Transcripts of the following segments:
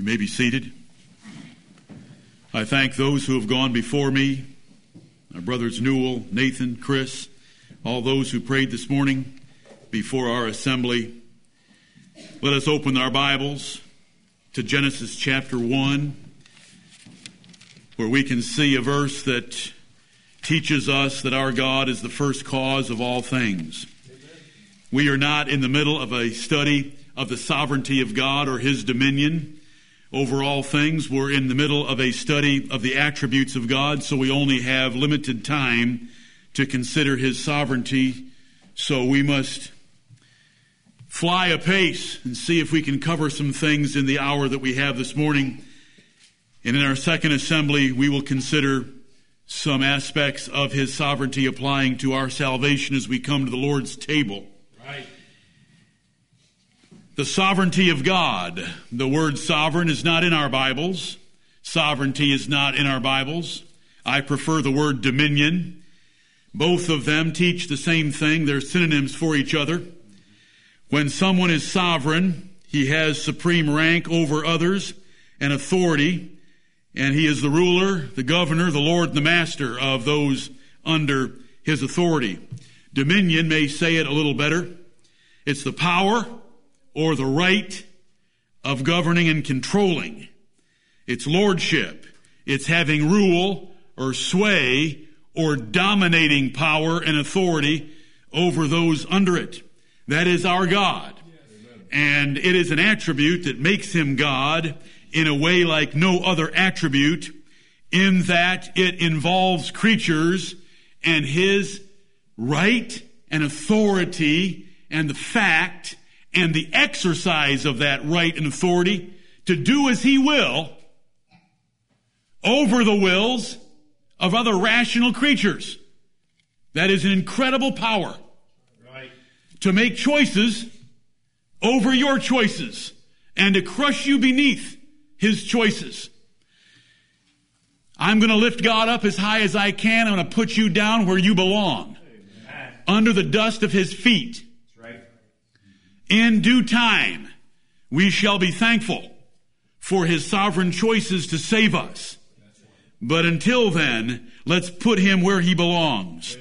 You may be seated. I thank those who have gone before me, our brothers Newell, Nathan, Chris, all those who prayed this morning before our assembly. Let us open our Bibles to Genesis chapter 1, where we can see a verse that teaches us that our God is the first cause of all things. We are not in the middle of a study of the sovereignty of God or His dominion over all things. We're in the middle of a study of the attributes of God, so we only have limited time to consider His sovereignty. So we must fly apace and see if we can cover some things in the hour that we have this morning. And in our second assembly, we will consider some aspects of His sovereignty applying to our salvation as we come to the Lord's table. Right. The sovereignty of God. The word sovereign is not in our Bibles. Sovereignty is not in our Bibles. I prefer the word dominion. Both of them teach the same thing. They're synonyms for each other. When someone is sovereign, he has supreme rank over others and authority, and he is the ruler, the governor, the lord, and the master of those under his authority. Dominion may say it a little better. It's the power or the right of governing and controlling. It's lordship. It's having rule or sway or dominating power and authority over those under it. That is our God. And it is an attribute that makes him God in a way like no other attribute in that it involves creatures and his right and authority and the fact and the exercise of that right and authority to do as he will over the wills of other rational creatures. That is an incredible power. Right. To make choices over your choices and to crush you beneath his choices. I'm going to lift God up as high as I can. I'm going to put you down where you belong. Amen. Under the dust of his feet. In due time, we shall be thankful for his sovereign choices to save us. But until then, let's put him where he belongs.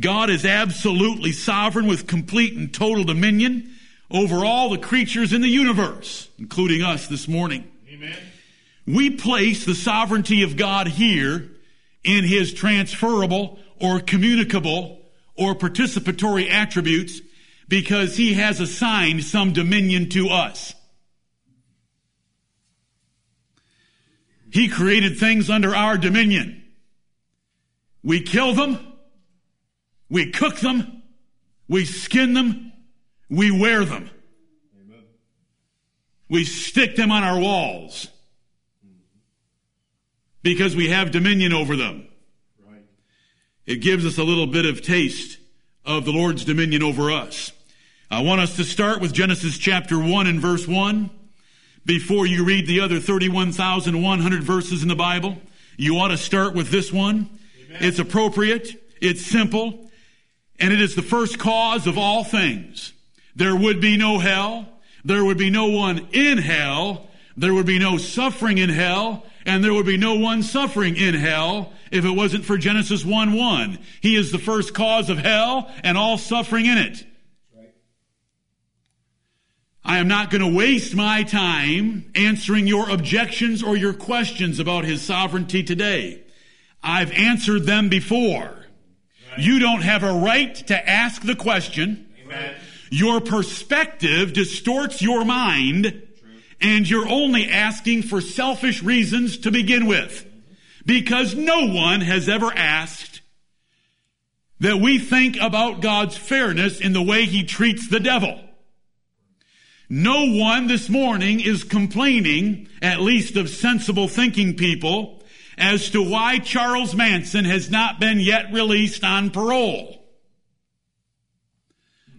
God is absolutely sovereign with complete and total dominion over all the creatures in the universe, including us this morning. Amen. We place the sovereignty of God here in his transferable or communicable or participatory attributes because he has assigned some dominion to us. He created things under our dominion. We kill them. We cook them. We skin them. We wear them. Amen. We stick them on our walls because we have dominion over them. Right. It gives us a little bit of taste of the Lord's dominion over us. I want us to start with Genesis chapter 1 and verse 1. Before you read the other 31,100 verses in the Bible, you ought to start with this one. Amen. It's appropriate, it's simple, and it is the first cause of all things. There would be no hell, there would be no one in hell, there would be no suffering in hell, and there would be no one suffering in hell if it wasn't for Genesis 1 1. He is the first cause of hell and all suffering in it. I am not going to waste my time answering your objections or your questions about his sovereignty today. I've answered them before. Right. You don't have a right to ask the question. Amen. Your perspective distorts your mind True. and you're only asking for selfish reasons to begin with. Because no one has ever asked that we think about God's fairness in the way he treats the devil. No one this morning is complaining, at least of sensible thinking people, as to why Charles Manson has not been yet released on parole.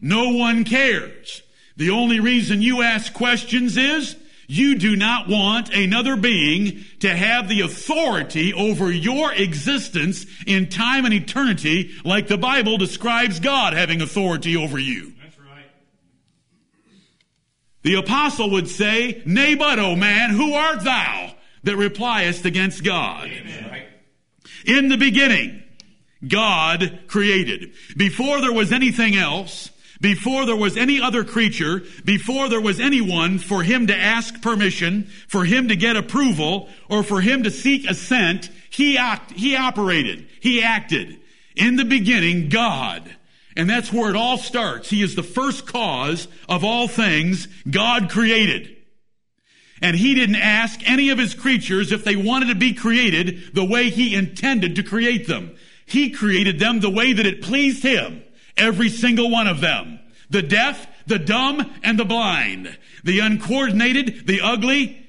No one cares. The only reason you ask questions is you do not want another being to have the authority over your existence in time and eternity like the Bible describes God having authority over you. The apostle would say, Nay, but, O man, who art thou that repliest against God? Amen. In the beginning, God created. Before there was anything else, before there was any other creature, before there was anyone for him to ask permission, for him to get approval, or for him to seek assent, he, act, he operated. He acted. In the beginning, God. And that's where it all starts. He is the first cause of all things God created. And he didn't ask any of his creatures if they wanted to be created the way he intended to create them. He created them the way that it pleased him. Every single one of them. The deaf, the dumb, and the blind. The uncoordinated, the ugly,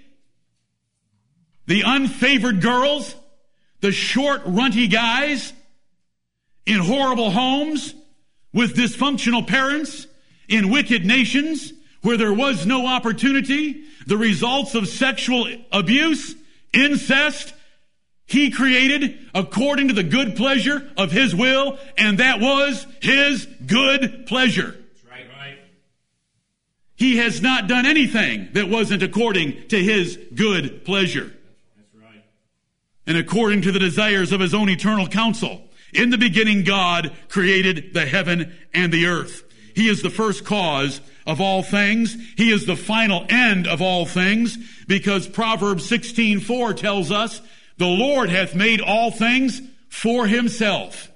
the unfavored girls, the short, runty guys in horrible homes with dysfunctional parents in wicked nations where there was no opportunity, the results of sexual abuse, incest, he created according to the good pleasure of His will, and that was His good pleasure. Right, right. He has not done anything that wasn't according to His good pleasure. That's right. And according to the desires of His own eternal counsel. In the beginning, God created the heaven and the earth. He is the first cause of all things. He is the final end of all things because Proverbs 16:4 tells us the Lord hath made all things for himself.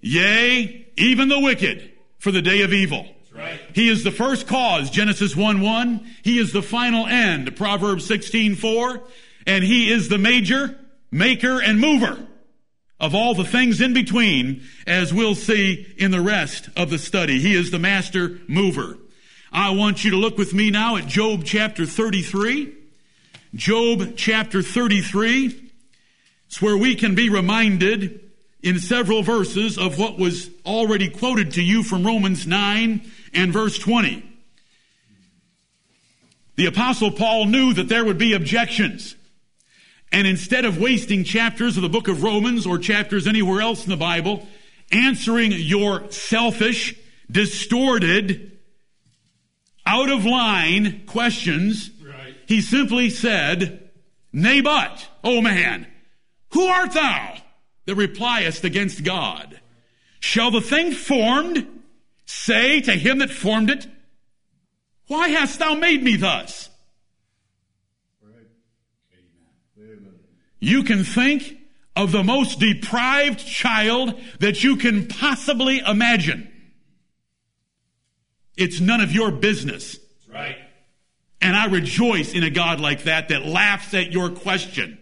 Yea, even the wicked for the day of evil. Right. He is the first cause, Genesis 1 1. He is the final end, Proverbs 16 4. And he is the major maker and mover of all the things in between, as we'll see in the rest of the study. He is the master mover. I want you to look with me now at Job chapter 33. Job chapter 33. It's where we can be reminded in several verses of what was already quoted to you from Romans 9 and verse 20. The apostle Paul knew that there would be objections. And instead of wasting chapters of the book of Romans or chapters anywhere else in the Bible, answering your selfish, distorted, out of line questions, he simply said, Nay, but, O man, who art thou that repliest against God? Shall the thing formed say to him that formed it, Why hast thou made me thus? You can think of the most deprived child that you can possibly imagine. It's none of your business. And I rejoice in a God like that that laughs at your question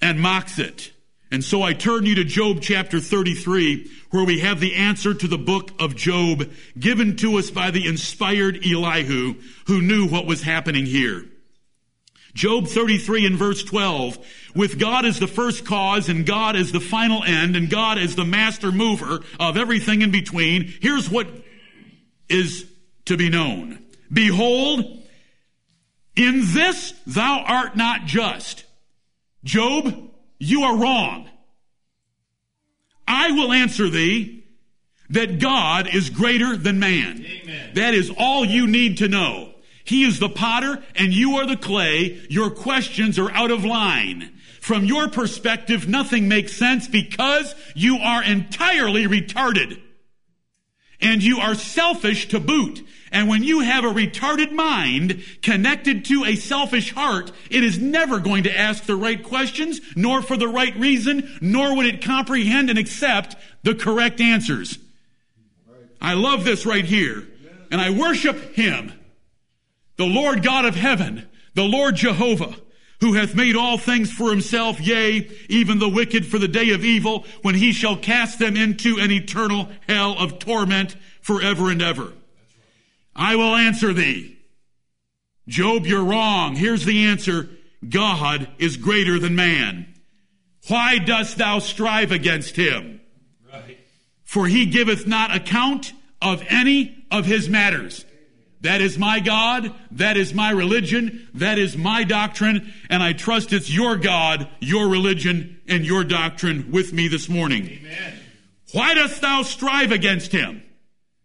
and mocks it. And so I turn you to Job chapter 33, where we have the answer to the book of Job given to us by the inspired Elihu, who knew what was happening here. Job 33 and verse 12, with God as the first cause and God as the final end and God as the master mover of everything in between, here's what is to be known. Behold, in this thou art not just. Job, you are wrong. I will answer thee that God is greater than man. Amen. That is all you need to know. He is the potter and you are the clay. Your questions are out of line. From your perspective, nothing makes sense because you are entirely retarded. And you are selfish to boot. And when you have a retarded mind connected to a selfish heart, it is never going to ask the right questions, nor for the right reason, nor would it comprehend and accept the correct answers. I love this right here. And I worship Him, the Lord God of heaven, the Lord Jehovah, who hath made all things for himself, yea, even the wicked for the day of evil, when he shall cast them into an eternal hell of torment forever and ever. I will answer thee. Job, you're wrong. Here's the answer. God is greater than man. Why dost thou strive against him? Right. For he giveth not account of any of his matters. That is my God. That is my religion. That is my doctrine. And I trust it's your God, your religion, and your doctrine with me this morning. Amen. Why dost thou strive against him?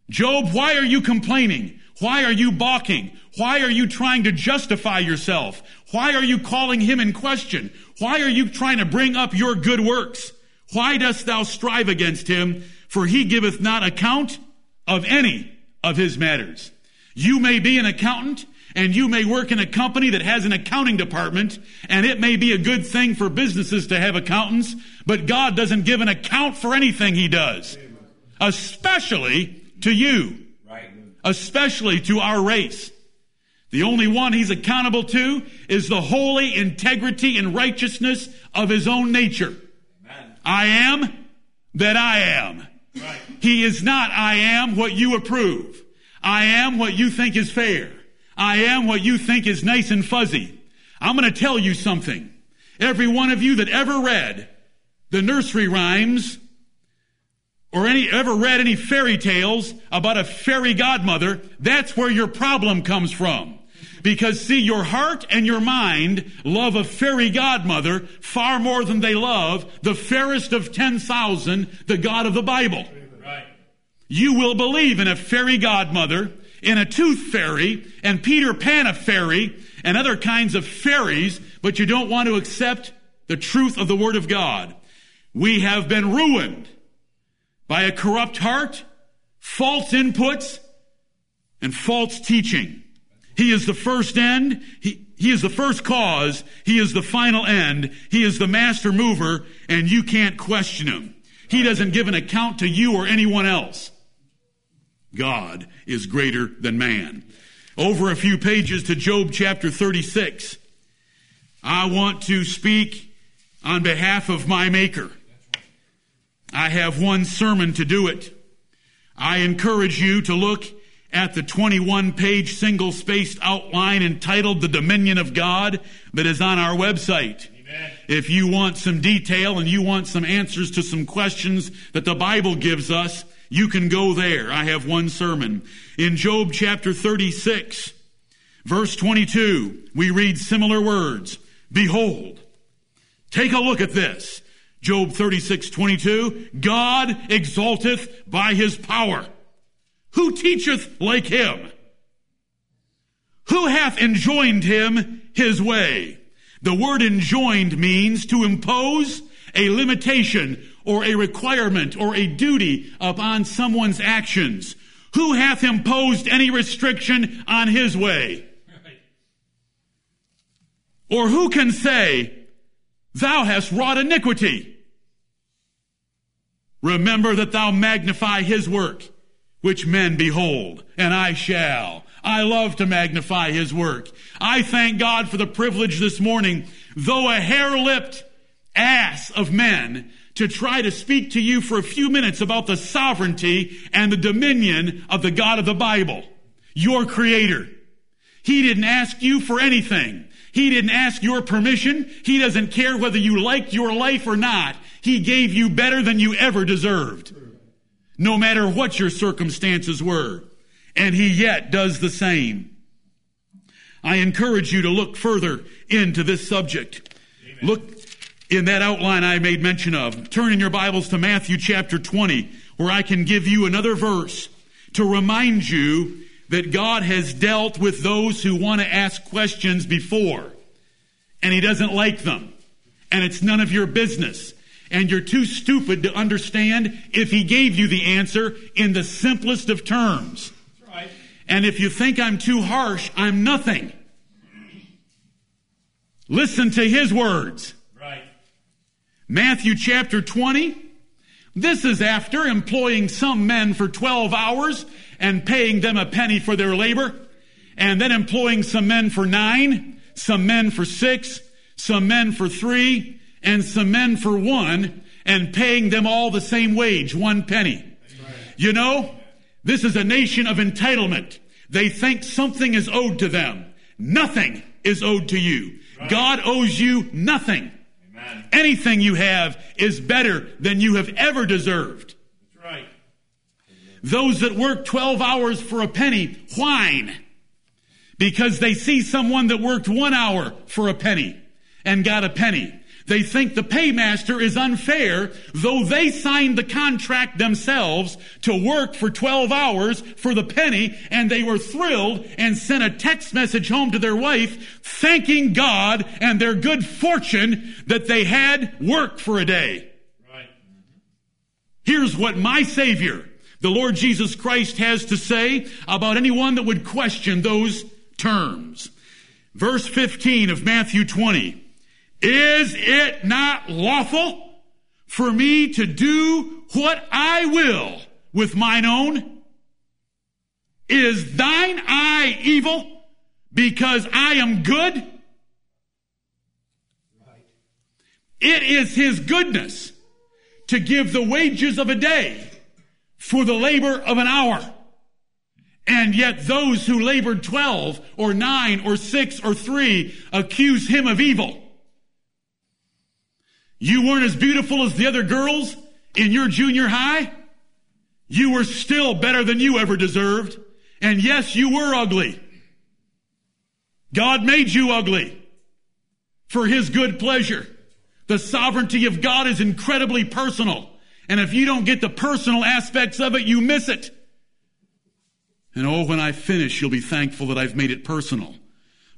Job, why are you complaining? Why are you balking? Why are you trying to justify yourself? Why are you calling him in question? Why are you trying to bring up your good works? Why dost thou strive against him? For he giveth not account of any of his matters. You may be an accountant and you may work in a company that has an accounting department and it may be a good thing for businesses to have accountants, but God doesn't give an account for anything he does. Especially to you. Especially to our race. The only one he's accountable to is the holy integrity and righteousness of his own nature. Amen. I am that I am. Right. He is not I am what you approve. I am what you think is fair. I am what you think is nice and fuzzy. I'm going to tell you something. Every one of you that ever read the nursery rhymes or any, ever read any fairy tales about a fairy godmother, that's where your problem comes from. Because see, your heart and your mind love a fairy godmother far more than they love the fairest of 10,000, the God of the Bible. You will believe in a fairy godmother, in a tooth fairy, and Peter Pan a fairy, and other kinds of fairies, but you don't want to accept the truth of the Word of God. We have been ruined by a corrupt heart, false inputs, and false teaching. He is the first end. He, he is the first cause. He is the final end. He is the master mover, and you can't question him. He doesn't give an account to you or anyone else. God is greater than man. Over a few pages to Job chapter 36. I want to speak on behalf of my maker. I have one sermon to do it. I encourage you to look at the 21 page single spaced outline entitled The Dominion of God that is on our website. Amen. If you want some detail and you want some answers to some questions that the Bible gives us, you can go there. I have one sermon. In Job chapter 36, verse 22, we read similar words. Behold, take a look at this. Job 36, 22, God exalteth by his power. Who teacheth like him? Who hath enjoined him his way? The word enjoined means to impose a limitation or a requirement or a duty upon someone's actions. Who hath imposed any restriction on his way? Or who can say, Thou hast wrought iniquity? Remember that thou magnify his work which men behold, and I shall. I love to magnify his work. I thank God for the privilege this morning, though a hair-lipped ass of men, to try to speak to you for a few minutes about the sovereignty and the dominion of the God of the Bible, your creator. He didn't ask you for anything. He didn't ask your permission. He doesn't care whether you liked your life or not. He gave you better than you ever deserved no matter what your circumstances were. And he yet does the same. I encourage you to look further into this subject. Amen. Look in that outline I made mention of. Turn in your Bibles to Matthew chapter 20, where I can give you another verse to remind you that God has dealt with those who want to ask questions before, and He doesn't like them. And it's none of your business and you're too stupid to understand if he gave you the answer in the simplest of terms. Right. And if you think I'm too harsh, I'm nothing. Listen to his words. Right. Matthew chapter 20. This is after employing some men for 12 hours and paying them a penny for their labor, and then employing some men for nine, some men for six, some men for three, and some men for one and paying them all the same wage, one penny. You know, this is a nation of entitlement. They think something is owed to them. Nothing is owed to you. Right. God owes you nothing. Amen. Anything you have is better than you have ever deserved. That's right. Those that work 12 hours for a penny whine because they see someone that worked one hour for a penny and got a penny. They think the paymaster is unfair, though they signed the contract themselves to work for 12 hours for the penny, and they were thrilled and sent a text message home to their wife, thanking God and their good fortune that they had work for a day. Right. Here's what my Savior, the Lord Jesus Christ, has to say about anyone that would question those terms. Verse 15 of Matthew 20. Is it not lawful for me to do what I will with mine own? Is thine eye evil because I am good? It is his goodness to give the wages of a day for the labor of an hour. And yet those who labored 12 or 9 or 6 or 3 accuse him of evil. You weren't as beautiful as the other girls in your junior high. You were still better than you ever deserved. And yes, you were ugly. God made you ugly for his good pleasure. The sovereignty of God is incredibly personal. And if you don't get the personal aspects of it, you miss it. And oh, when I finish, you'll be thankful that I've made it personal.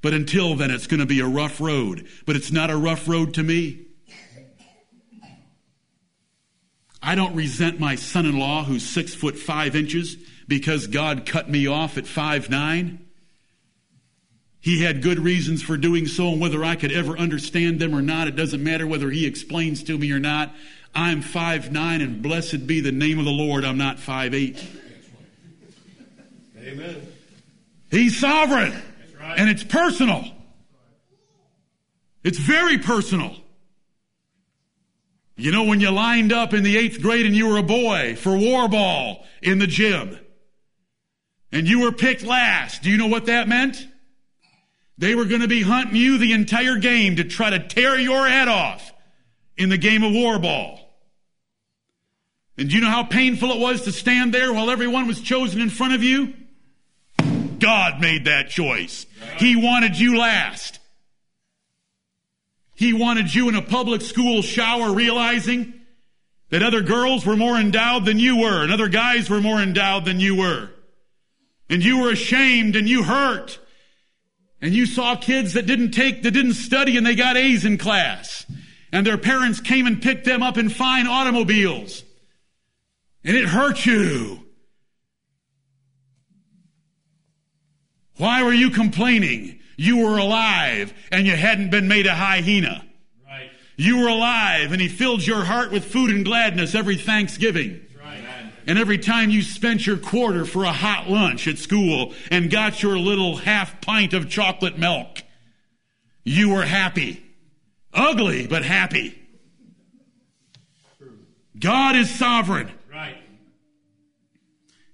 But until then, it's going to be a rough road. But it's not a rough road to me. I don't resent my son in law who's six foot five inches because God cut me off at five nine. He had good reasons for doing so, and whether I could ever understand them or not, it doesn't matter whether he explains to me or not. I'm five nine, and blessed be the name of the Lord, I'm not five eight. Amen. He's sovereign, right. and it's personal. It's very personal. You know, when you lined up in the eighth grade and you were a boy for war ball in the gym, and you were picked last, do you know what that meant? They were going to be hunting you the entire game to try to tear your head off in the game of war ball. And do you know how painful it was to stand there while everyone was chosen in front of you? God made that choice. He wanted you last. He wanted you in a public school shower realizing that other girls were more endowed than you were and other guys were more endowed than you were. And you were ashamed and you hurt. And you saw kids that didn't take, that didn't study and they got A's in class. And their parents came and picked them up in fine automobiles. And it hurt you. Why were you complaining? You were alive and you hadn't been made a hyena. Right. You were alive and he filled your heart with food and gladness every Thanksgiving. Right. And every time you spent your quarter for a hot lunch at school and got your little half pint of chocolate milk, you were happy. Ugly, but happy. God is sovereign. Right.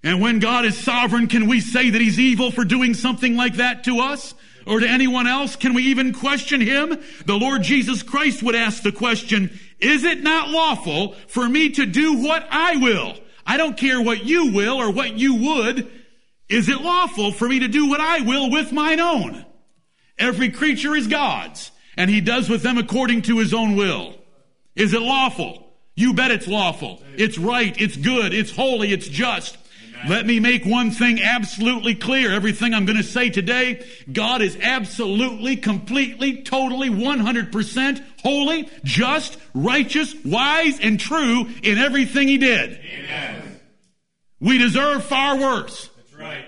And when God is sovereign, can we say that He's evil for doing something like that to us? Or to anyone else? Can we even question him? The Lord Jesus Christ would ask the question, is it not lawful for me to do what I will? I don't care what you will or what you would. Is it lawful for me to do what I will with mine own? Every creature is God's, and he does with them according to his own will. Is it lawful? You bet it's lawful. It's right. It's good. It's holy. It's just. Let me make one thing absolutely clear. Everything I'm going to say today, God is absolutely, completely, totally, 100% holy, just, righteous, wise, and true in everything He did. Amen. We deserve far worse. That's right.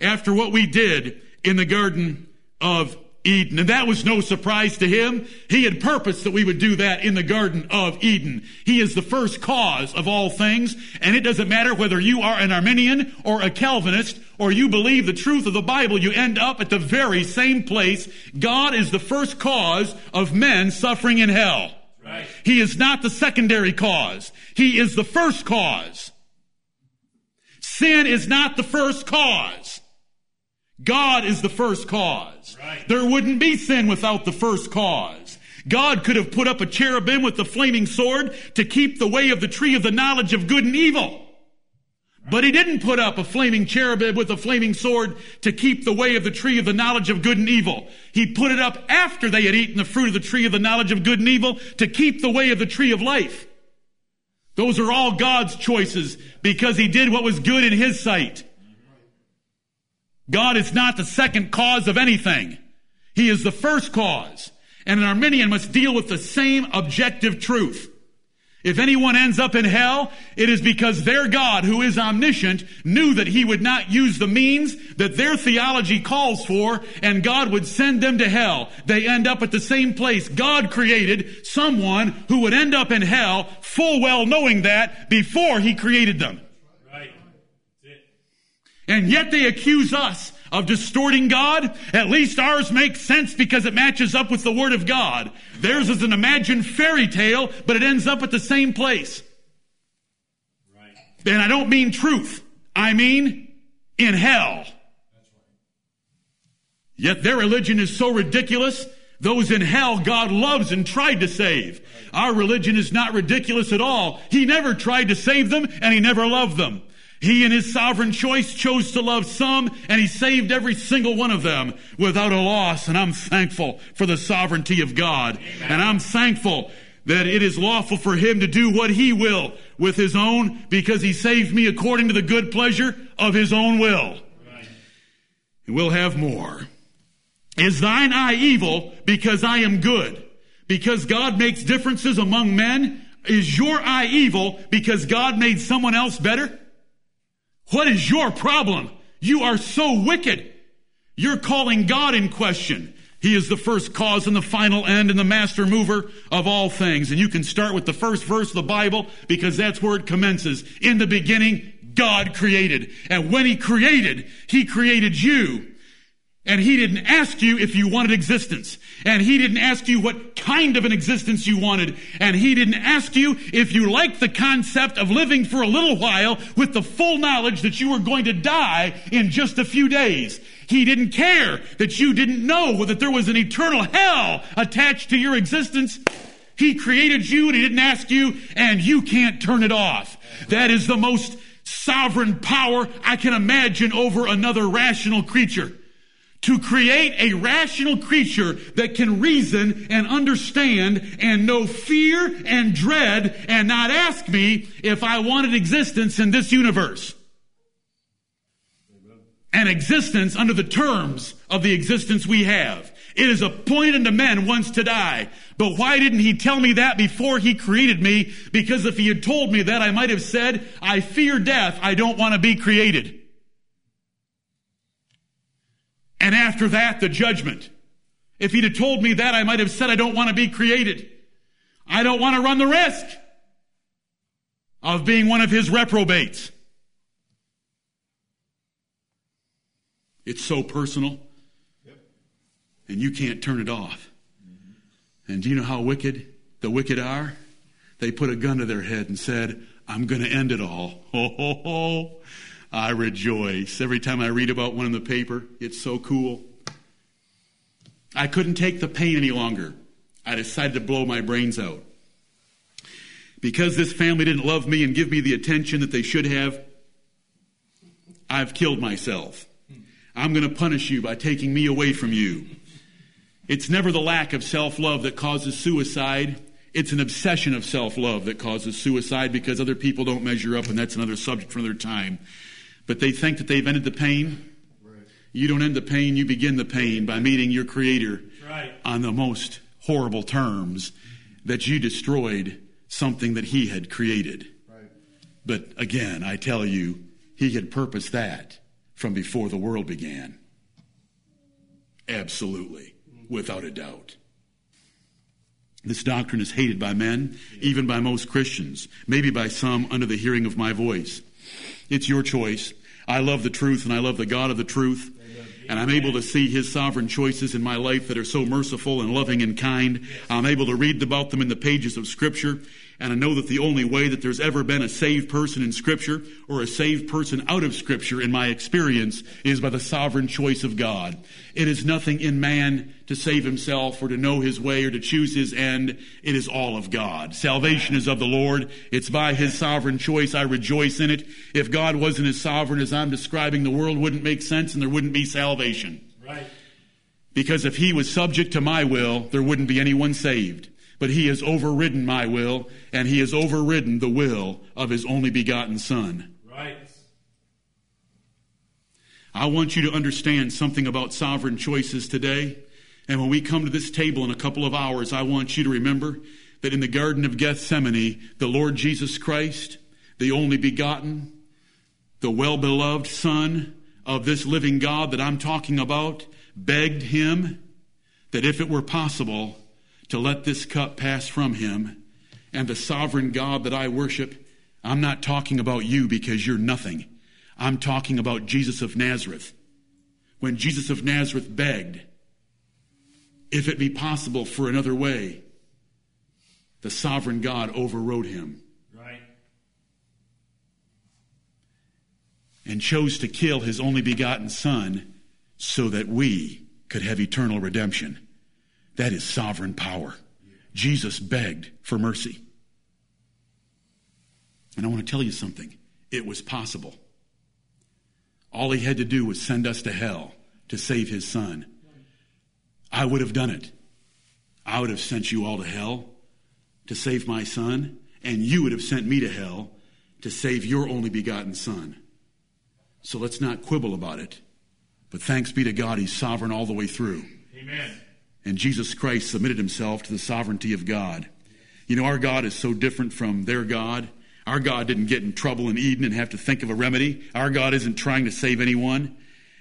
After what we did in the Garden of Eden. And that was no surprise to him. He had purposed that we would do that in the Garden of Eden. He is the first cause of all things, and it doesn't matter whether you are an Arminian or a Calvinist or you believe the truth of the Bible, you end up at the very same place. God is the first cause of men suffering in hell. Right. He is not the secondary cause. He is the first cause. Sin is not the first cause. God is the first cause. Right. There wouldn't be sin without the first cause. God could have put up a cherubim with the flaming sword to keep the way of the tree of the knowledge of good and evil. But he didn't put up a flaming cherubim with a flaming sword to keep the way of the tree of the knowledge of good and evil. He put it up after they had eaten the fruit of the tree of the knowledge of good and evil to keep the way of the tree of life. Those are all God's choices because he did what was good in his sight. God is not the second cause of anything. He is the first cause. And an Arminian must deal with the same objective truth. If anyone ends up in hell, it is because their God, who is omniscient, knew that he would not use the means that their theology calls for, and God would send them to hell. They end up at the same place. God created someone who would end up in hell, full well knowing that before he created them. Right. And yet they accuse us of distorting God. At least ours makes sense because it matches up with the Word of God. Theirs is an imagined fairy tale, but it ends up at the same place. Right. And I don't mean truth. I mean in hell. Yet their religion is so ridiculous. Those in hell God loves and tried to save. Our religion is not ridiculous at all. He never tried to save them and he never loved them. He in his sovereign choice chose to love some and he saved every single one of them without a loss. And I'm thankful for the sovereignty of God. Amen. And I'm thankful that it is lawful for him to do what he will with his own because he saved me according to the good pleasure of his own will. Right. And we'll have more. Is thine eye evil because I am good? Because God makes differences among men? Is your eye evil because God made someone else better? What is your problem? You are so wicked. You're calling God in question. He is the first cause and the final end and the master mover of all things. And you can start with the first verse of the Bible because that's where it commences. In the beginning, God created. And when He created, He created you and he didn't ask you if you wanted existence. And he didn't ask you what kind of an existence you wanted. And he didn't ask you if you liked the concept of living for a little while with the full knowledge that you were going to die in just a few days. He didn't care that you didn't know that there was an eternal hell attached to your existence. He created you and he didn't ask you and you can't turn it off. That is the most sovereign power I can imagine over another rational creature to create a rational creature that can reason and understand and know fear and dread and not ask me if I wanted existence in this universe. An existence under the terms of the existence we have. It is appointed unto men once to die. But why didn't he tell me that before he created me? Because if he had told me that, I might have said, I fear death. I don't want to be created. And after that, the judgment. If he'd have told me that, I might have said, I don't want to be created. I don't want to run the risk of being one of his reprobates. It's so personal. And you can't turn it off. And do you know how wicked the wicked are? They put a gun to their head and said, I'm going to end it all. Ho, ho, ho. I rejoice. Every time I read about one in the paper, it's so cool. I couldn't take the pain any longer. I decided to blow my brains out. Because this family didn't love me and give me the attention that they should have, I've killed myself. I'm going to punish you by taking me away from you. It's never the lack of self love that causes suicide. It's an obsession of self love that causes suicide because other people don't measure up, and that's another subject for another time but they think that they've ended the pain. Right. You don't end the pain, you begin the pain by meeting your Creator right. on the most horrible terms that you destroyed something that He had created. Right. But again, I tell you, He had purposed that from before the world began. Absolutely, without a doubt. This doctrine is hated by men, even by most Christians, maybe by some under the hearing of my voice. It's your choice. I love the truth and I love the God of the truth. And I'm able to see His sovereign choices in my life that are so merciful and loving and kind. I'm able to read about them in the pages of Scripture. And I know that the only way that there's ever been a saved person in Scripture or a saved person out of Scripture, in my experience, is by the sovereign choice of God. It is nothing in man to save himself or to know his way or to choose his end. It is all of God. Salvation is of the Lord. It's by his sovereign choice. I rejoice in it. If God wasn't as sovereign as I'm describing, the world wouldn't make sense and there wouldn't be salvation. Right. Because if he was subject to my will, there wouldn't be anyone saved but he has overridden my will, and he has overridden the will of his only begotten Son. Right. I want you to understand something about sovereign choices today. And when we come to this table in a couple of hours, I want you to remember that in the Garden of Gethsemane, the Lord Jesus Christ, the only begotten, the well beloved Son of this living God that I'm talking about, begged him that if it were possible, to let this cup pass from him. And the sovereign God that I worship, I'm not talking about you because you're nothing. I'm talking about Jesus of Nazareth. When Jesus of Nazareth begged, if it be possible for another way, the sovereign God overrode him. Right. And chose to kill his only begotten Son so that we could have eternal redemption. That is sovereign power. Jesus begged for mercy. And I want to tell you something. It was possible. All he had to do was send us to hell to save his son. I would have done it. I would have sent you all to hell to save my son, and you would have sent me to hell to save your only begotten son. So let's not quibble about it. But thanks be to God, he's sovereign all the way through. Amen and Jesus Christ submitted himself to the sovereignty of God. You know, our God is so different from their God. Our God didn't get in trouble in Eden and have to think of a remedy. Our God isn't trying to save anyone.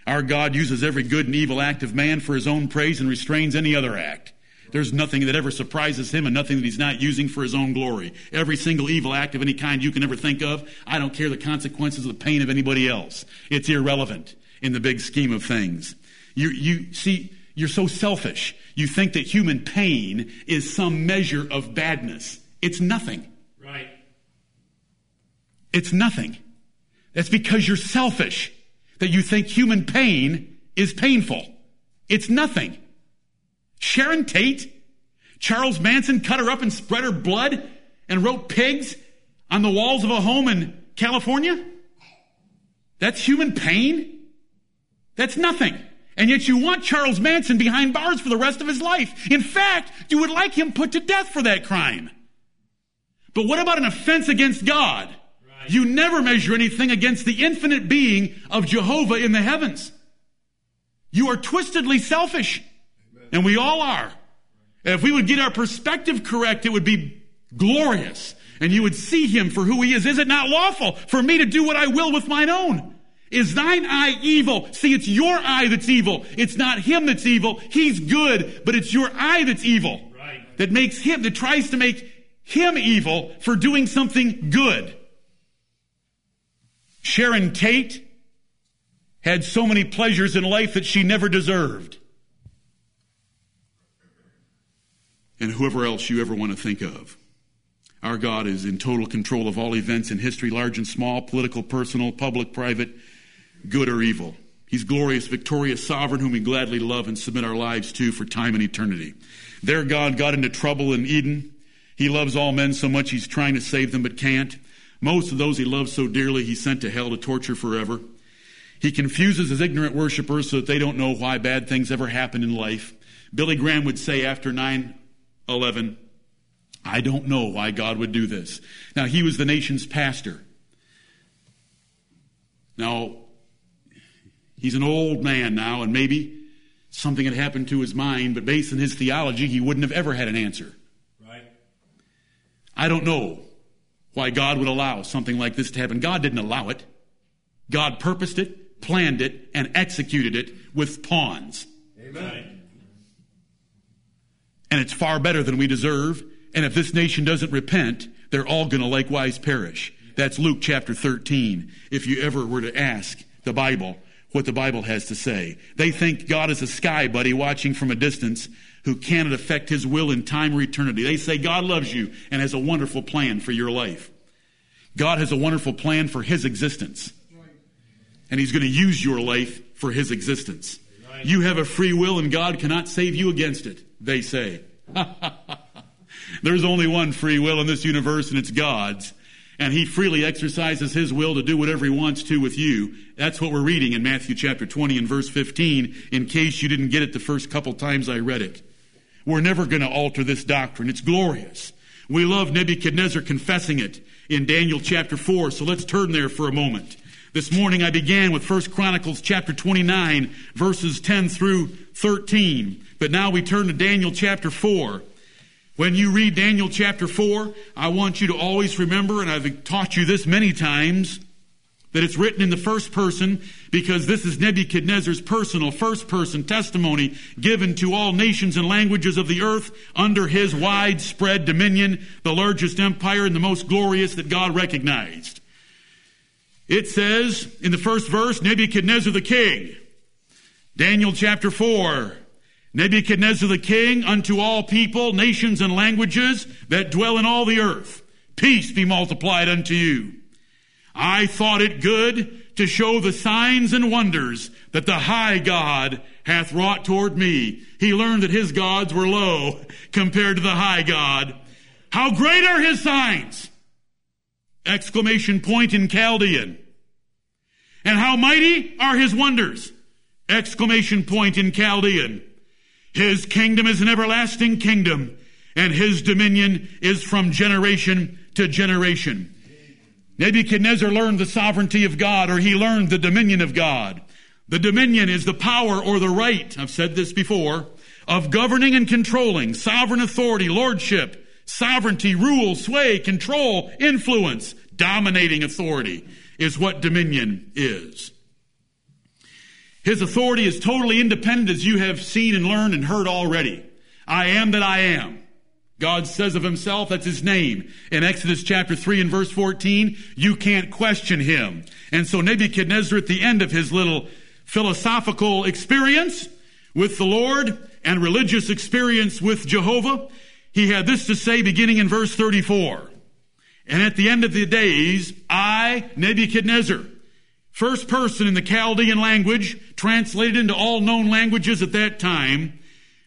Our God uses every good and evil act of man for his own praise and restrains any other act. There's nothing that ever surprises him and nothing that he's not using for his own glory. Every single evil act of any kind you can ever think of, I don't care the consequences of the pain of anybody else. It's irrelevant in the big scheme of things. You, you see, you're so selfish. You think that human pain is some measure of badness. It's nothing. Right. It's nothing. That's because you're selfish that you think human pain is painful. It's nothing. Sharon Tate, Charles Manson cut her up and spread her blood and wrote pigs on the walls of a home in California? That's human pain? That's nothing. And yet you want Charles Manson behind bars for the rest of his life. In fact, you would like him put to death for that crime. But what about an offense against God? Right. You never measure anything against the infinite being of Jehovah in the heavens. You are twistedly selfish. Amen. And we all are. And if we would get our perspective correct, it would be glorious. And you would see him for who he is. Is it not lawful for me to do what I will with mine own? Is thine eye evil? See, it's your eye that's evil. It's not him that's evil. He's good, but it's your eye that's evil. Right. That makes him, that tries to make him evil for doing something good. Sharon Tate had so many pleasures in life that she never deserved. And whoever else you ever want to think of. Our God is in total control of all events in history, large and small, political, personal, public, private good or evil. He's glorious, victorious, sovereign, whom we gladly love and submit our lives to for time and eternity. Their God got into trouble in Eden. He loves all men so much he's trying to save them but can't. Most of those he loves so dearly he sent to hell to torture forever. He confuses his ignorant worshippers so that they don't know why bad things ever happen in life. Billy Graham would say after 9 11, I don't know why God would do this. Now, he was the nation's pastor. Now, He's an old man now, and maybe something had happened to his mind, but based on his theology, he wouldn't have ever had an answer. Right. I don't know why God would allow something like this to happen. God didn't allow it. God purposed it, planned it, and executed it with pawns. Amen. And it's far better than we deserve. And if this nation doesn't repent, they're all going to likewise perish. That's Luke chapter 13. If you ever were to ask the Bible, what the Bible has to say. They think God is a sky buddy watching from a distance who cannot affect his will in time or eternity. They say God loves you and has a wonderful plan for your life. God has a wonderful plan for his existence. And he's going to use your life for his existence. You have a free will and God cannot save you against it, they say. There's only one free will in this universe and it's God's and he freely exercises his will to do whatever he wants to with you. That's what we're reading in Matthew chapter 20 and verse 15, in case you didn't get it the first couple times I read it. We're never going to alter this doctrine. It's glorious. We love Nebuchadnezzar confessing it in Daniel chapter 4, so let's turn there for a moment. This morning I began with 1 Chronicles chapter 29, verses 10 through 13. But now we turn to Daniel chapter 4. When you read Daniel chapter 4, I want you to always remember, and I've taught you this many times, that it's written in the first person because this is Nebuchadnezzar's personal first person testimony given to all nations and languages of the earth under his widespread dominion, the largest empire and the most glorious that God recognized. It says in the first verse, Nebuchadnezzar the king. Daniel chapter 4, Nebuchadnezzar the king unto all people, nations, and languages that dwell in all the earth. Peace be multiplied unto you. I thought it good to show the signs and wonders that the high God hath wrought toward me. He learned that his gods were low compared to the high God. How great are his signs! Exclamation point in Chaldean. And how mighty are his wonders! Exclamation point in Chaldean. His kingdom is an everlasting kingdom, and his dominion is from generation to generation. Nebuchadnezzar learned the sovereignty of God, or he learned the dominion of God. The dominion is the power or the right, I've said this before, of governing and controlling, sovereign authority, lordship, sovereignty, rule, sway, control, influence, dominating authority is what dominion is. His authority is totally independent as you have seen and learned and heard already. I am that I am. God says of himself, that's his name. In Exodus chapter 3 and verse 14, you can't question him. And so Nebuchadnezzar at the end of his little philosophical experience with the Lord and religious experience with Jehovah, he had this to say beginning in verse 34. And at the end of the days, I, Nebuchadnezzar, first person in the Chaldean language, translated into all known languages at that time,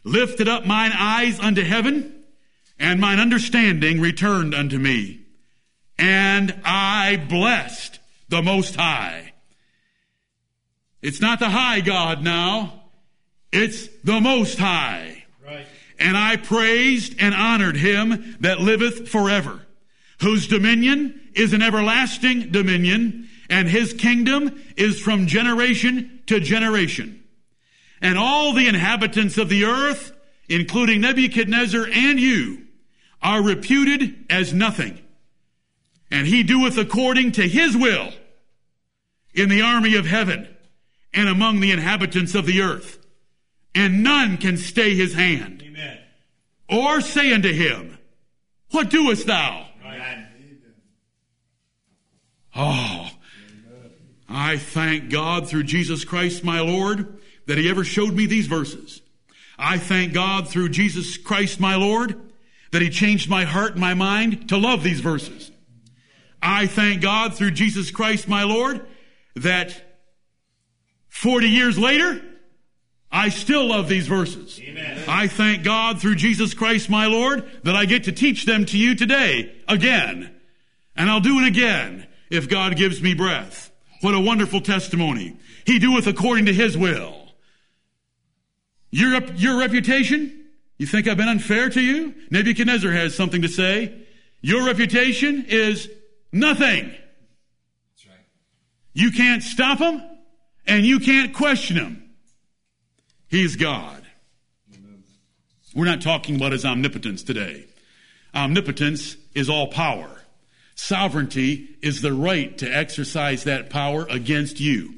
lifted up mine eyes unto heaven, and mine understanding returned unto me. And I blessed the Most High. It's not the high God now, it's the Most High. Right. And I praised and honored him that liveth forever, whose dominion is an everlasting dominion, and his kingdom is from generation to generation. And all the inhabitants of the earth, including Nebuchadnezzar and you, are reputed as nothing. And he doeth according to his will in the army of heaven and among the inhabitants of the earth. And none can stay his hand. Amen. Or say unto him, What doest thou? Amen. Oh, I thank God through Jesus Christ my Lord that He ever showed me these verses. I thank God through Jesus Christ my Lord that He changed my heart and my mind to love these verses. I thank God through Jesus Christ my Lord that 40 years later, I still love these verses. Amen. I thank God through Jesus Christ my Lord that I get to teach them to you today again. And I'll do it again if God gives me breath. What a wonderful testimony. He doeth according to his will. Your, your reputation? You think I've been unfair to you? Nebuchadnezzar has something to say. Your reputation is nothing. That's right. You can't stop him and you can't question him. He's God. Amen. We're not talking about his omnipotence today. Omnipotence is all power. Sovereignty is the right to exercise that power against you.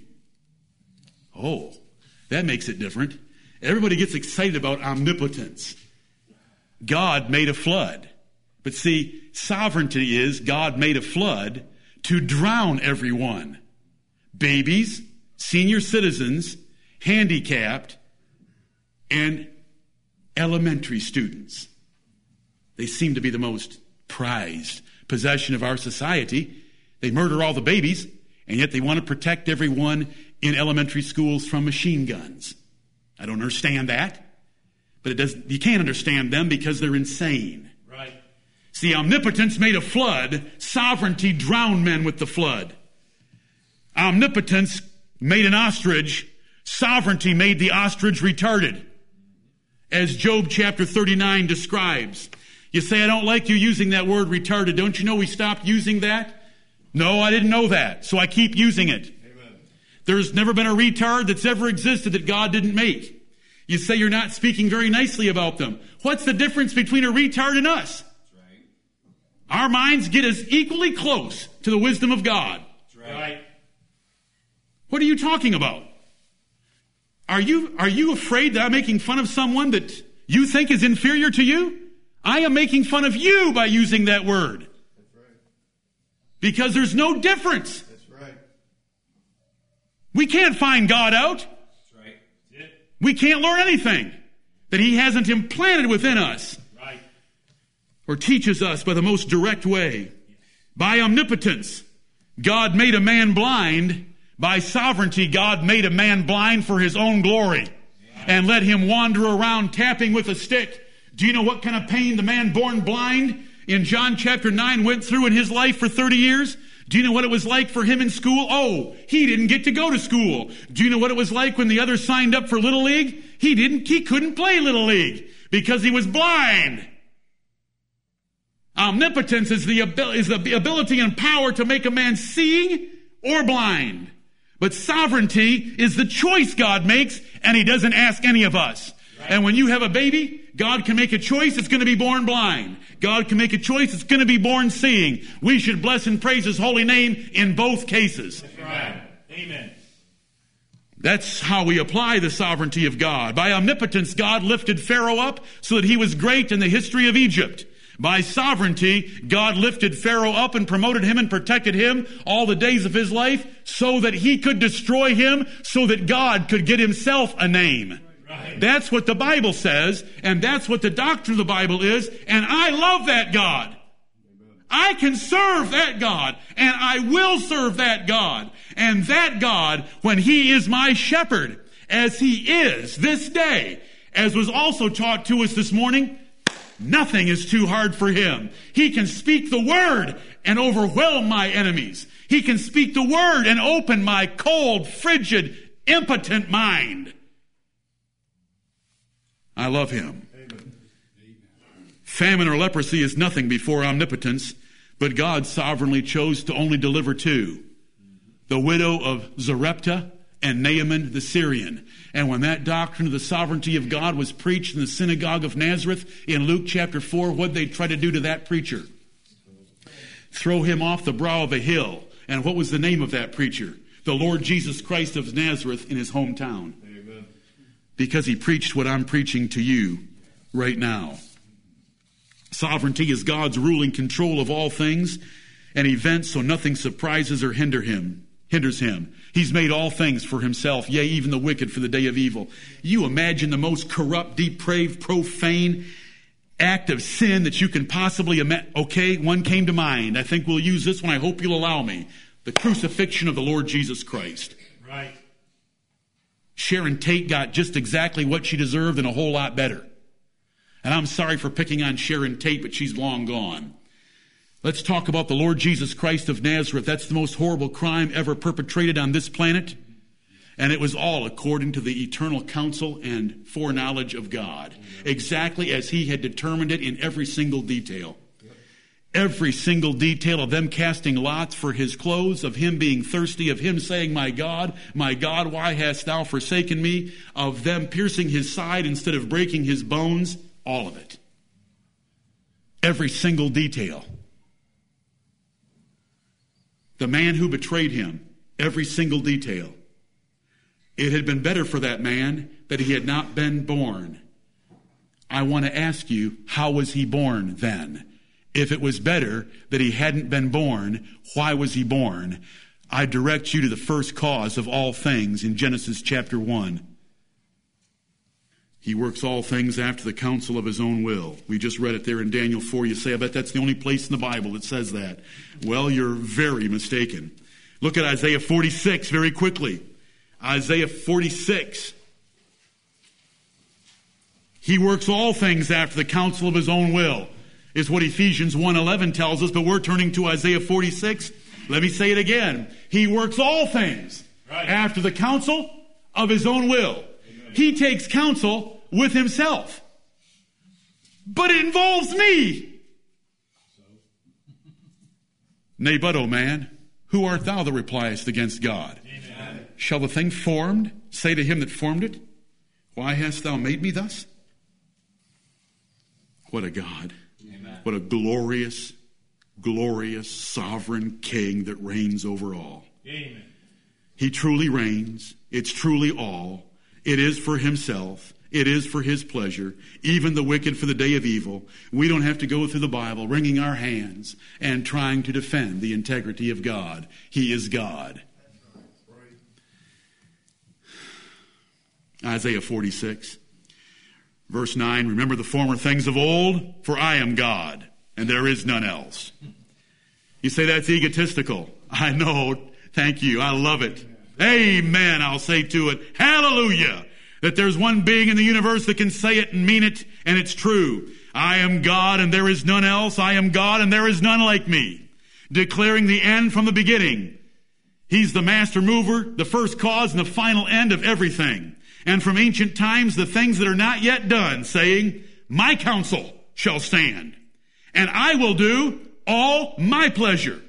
Oh, that makes it different. Everybody gets excited about omnipotence. God made a flood. But see, sovereignty is God made a flood to drown everyone. Babies, senior citizens, handicapped, and elementary students. They seem to be the most prized possession of our society. They murder all the babies, and yet they want to protect everyone in elementary schools from machine guns. I don't understand that. But it does, you can't understand them because they're insane. Right. See, omnipotence made a flood, sovereignty drowned men with the flood. Omnipotence made an ostrich, sovereignty made the ostrich retarded. As Job chapter 39 describes. You say, I don't like you using that word retarded. Don't you know we stopped using that? No, I didn't know that. So I keep using it. Amen. There's never been a retard that's ever existed that God didn't make. You say you're not speaking very nicely about them. What's the difference between a retard and us? Right. Our minds get as equally close to the wisdom of God. Right. What are you talking about? Are you, are you afraid that I'm making fun of someone that you think is inferior to you? I am making fun of you by using that word. That's right. Because there's no difference. That's right. We can't find God out. That's right. We can't learn anything that He hasn't implanted within us Right. or teaches us by the most direct way. By omnipotence, God made a man blind. By sovereignty, God made a man blind for his own glory and let him wander around tapping with a stick. Do you know what kind of pain the man born blind in John chapter 9 went through in his life for 30 years? Do you know what it was like for him in school? Oh, he didn't get to go to school. Do you know what it was like when the others signed up for Little League? He didn't, he couldn't play Little League because he was blind. Omnipotence is the, is the ability and power to make a man seeing or blind. But sovereignty is the choice God makes, and He doesn't ask any of us. And when you have a baby, God can make a choice, it's going to be born blind. God can make a choice, it's going to be born seeing. We should bless and praise His holy name in both cases. That's right. Amen. That's how we apply the sovereignty of God. By omnipotence, God lifted Pharaoh up so that he was great in the history of Egypt. By sovereignty, God lifted Pharaoh up and promoted him and protected him all the days of his life so that he could destroy him so that God could get himself a name. That's what the Bible says, and that's what the doctrine of the Bible is, and I love that God. I can serve that God, and I will serve that God. And that God, when He is my shepherd, as He is this day, as was also taught to us this morning, nothing is too hard for Him. He can speak the word and overwhelm my enemies. He can speak the word and open my cold, frigid, impotent mind. I love Him. Famine or leprosy is nothing before omnipotence, but God sovereignly chose to only deliver two the widow of Zarepta and Naaman the Syrian. And when that doctrine of the sovereignty of God was preached in the synagogue of Nazareth in Luke chapter 4, what they try to do to that preacher? Throw him off the brow of a hill. And what was the name of that preacher? The Lord Jesus Christ of Nazareth in his hometown. Because he preached what I'm preaching to you right now. Sovereignty is God's ruling control of all things and events so nothing surprises or hinder him, hinders him. He's made all things for himself, yea, even the wicked for the day of evil. You imagine the most corrupt, depraved, profane act of sin that you can possibly imagine. Okay, one came to mind. I think we'll use this one. I hope you'll allow me. The crucifixion of the Lord Jesus Christ. Right. Sharon Tate got just exactly what she deserved and a whole lot better. And I'm sorry for picking on Sharon Tate, but she's long gone. Let's talk about the Lord Jesus Christ of Nazareth. That's the most horrible crime ever perpetrated on this planet. And it was all according to the eternal counsel and foreknowledge of God, exactly as He had determined it in every single detail. Every single detail of them casting lots for His clothes, of Him being thirsty, of Him saying, My God, my God, why hast thou forsaken me? Of them piercing His side instead of breaking His bones, all of it. Every single detail. The man who betrayed him, every single detail. It had been better for that man that he had not been born. I want to ask you, how was he born then? If it was better that he hadn't been born, why was he born? I direct you to the first cause of all things in Genesis chapter 1. He works all things after the counsel of his own will. We just read it there in Daniel 4. You say, I bet that's the only place in the Bible that says that. Well, you're very mistaken. Look at Isaiah 46 very quickly. Isaiah 46. He works all things after the counsel of his own will, is what Ephesians 1.11 tells us, but we're turning to Isaiah 46. Let me say it again. He works all things Right. after the counsel of his own will. He takes counsel with himself. But it involves me. Nay, but, O man, who art thou that repliest against God? Amen. Shall the thing formed say to him that formed it, Why hast thou made me thus? What a God. What a glorious, glorious sovereign king that reigns over all. Amen. He truly reigns. It's truly all. It is for himself. It is for his pleasure. Even the wicked for the day of evil. We don't have to go through the Bible wringing our hands and trying to defend the integrity of God. He is God. Isaiah 46, verse 9 Remember the former things of old, for I am God, and there is none else. You say that's egotistical. I know. Thank you. I love it. Amen. I'll say to it. Hallelujah. That there's one being in the universe that can say it and mean it, and it's true. I am God and there is none else. I am God and there is none like me. Declaring the end from the beginning. He's the master mover, the first cause, and the final end of everything. And from ancient times, the things that are not yet done, saying, My counsel shall stand, and I will do all my pleasure.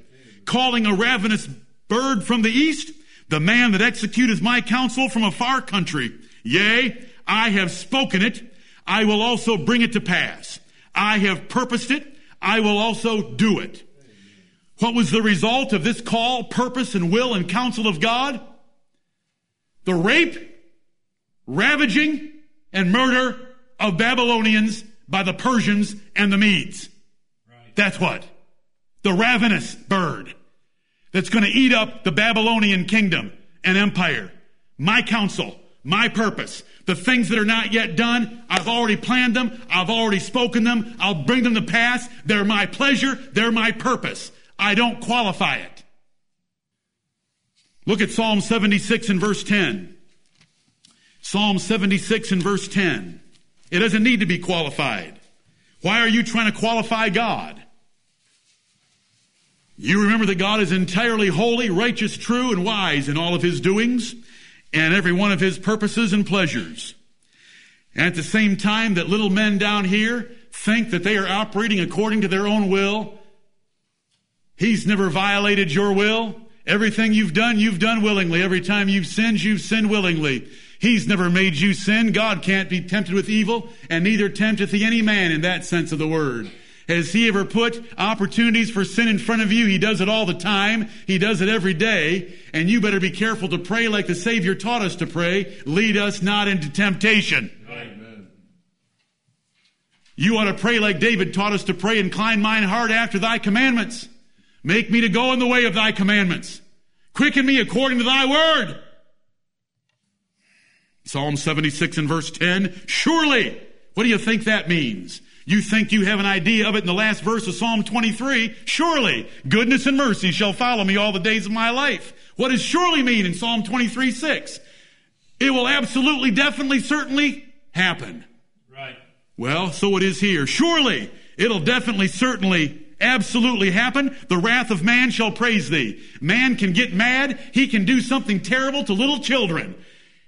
Calling a ravenous bird from the east, the man that executeth my counsel from a far country. Yea, I have spoken it, I will also bring it to pass. I have purposed it, I will also do it. What was the result of this call, purpose, and will and counsel of God? The rape, ravaging, and murder of Babylonians by the Persians and the Medes. Right. That's what? The ravenous bird that's going to eat up the Babylonian kingdom and empire. My counsel, my purpose, the things that are not yet done, I've already planned them, I've already spoken them, I'll bring them to pass. They're my pleasure, they're my purpose. I don't qualify it. Look at Psalm 76 and verse 10. Psalm 76 and verse 10. It doesn't need to be qualified. Why are you trying to qualify God? You remember that God is entirely holy, righteous, true, and wise in all of his doings and every one of his purposes and pleasures. And at the same time that little men down here think that they are operating according to their own will, he's never violated your will. Everything you've done, you've done willingly. Every time you've sinned, you've sinned willingly. He's never made you sin. God can't be tempted with evil, and neither tempteth he any man in that sense of the word. Has he ever put opportunities for sin in front of you? He does it all the time. He does it every day. And you better be careful to pray like the Savior taught us to pray. Lead us not into temptation. Amen. You ought to pray like David taught us to pray, incline mine heart after thy commandments. Make me to go in the way of thy commandments. Quicken me according to thy word. Psalm 76 and verse 10. Surely, what do you think that means? You think you have an idea of it in the last verse of Psalm 23? Surely, goodness and mercy shall follow me all the days of my life. What does surely mean in Psalm 23 6? It will absolutely, definitely, certainly happen. Right. Well, so it is here. Surely, it'll definitely, certainly, absolutely happen. The wrath of man shall praise thee. Man can get mad. He can do something terrible to little children.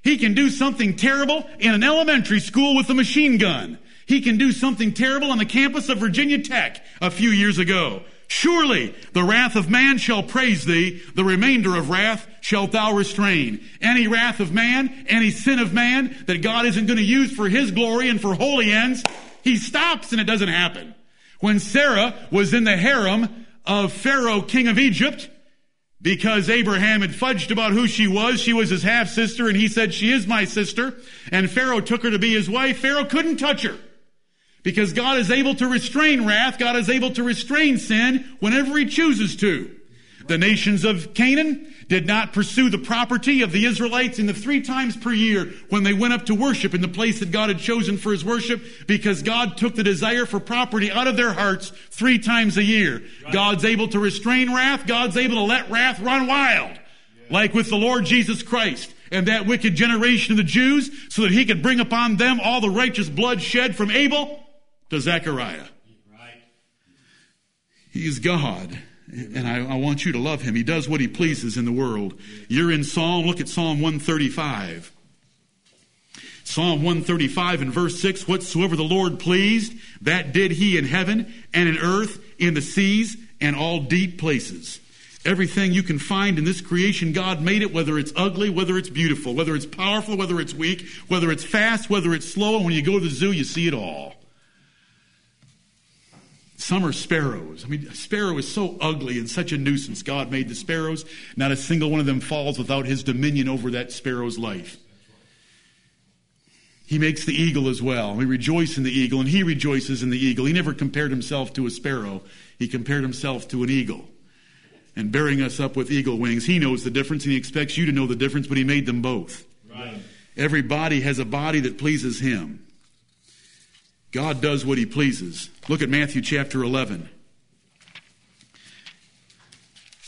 He can do something terrible in an elementary school with a machine gun. He can do something terrible on the campus of Virginia Tech a few years ago. Surely the wrath of man shall praise thee, the remainder of wrath shalt thou restrain. Any wrath of man, any sin of man that God isn't going to use for his glory and for holy ends, he stops and it doesn't happen. When Sarah was in the harem of Pharaoh, king of Egypt, because Abraham had fudged about who she was. She was his half sister, and he said, She is my sister. And Pharaoh took her to be his wife. Pharaoh couldn't touch her. Because God is able to restrain wrath, God is able to restrain sin whenever He chooses to. The nations of Canaan did not pursue the property of the Israelites in the three times per year when they went up to worship in the place that God had chosen for his worship because God took the desire for property out of their hearts three times a year. God's able to restrain wrath. God's able to let wrath run wild. Like with the Lord Jesus Christ and that wicked generation of the Jews so that he could bring upon them all the righteous blood shed from Abel to Zechariah. Right. He is God. And I, I, want you to love him. He does what he pleases in the world. You're in Psalm, look at Psalm 135. Psalm 135 and verse 6 Whatsoever the Lord pleased, that did he in heaven and in earth, in the seas, and all deep places. Everything you can find in this creation, God made it, whether it's ugly, whether it's beautiful, whether it's powerful, whether it's weak, whether it's fast, whether it's slow. And when you go to the zoo, you see it all. Some are sparrows. I mean, a sparrow is so ugly and such a nuisance. God made the sparrows. Not a single one of them falls without his dominion over that sparrow's life. He makes the eagle as well. We rejoice in the eagle, and he rejoices in the eagle. He never compared himself to a sparrow, he compared himself to an eagle. And bearing us up with eagle wings, he knows the difference, and he expects you to know the difference, but he made them both. Right. Every body has a body that pleases him. God does what he pleases. Look at Matthew chapter 11.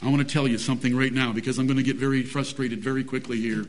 I want to tell you something right now because I'm going to get very frustrated very quickly here.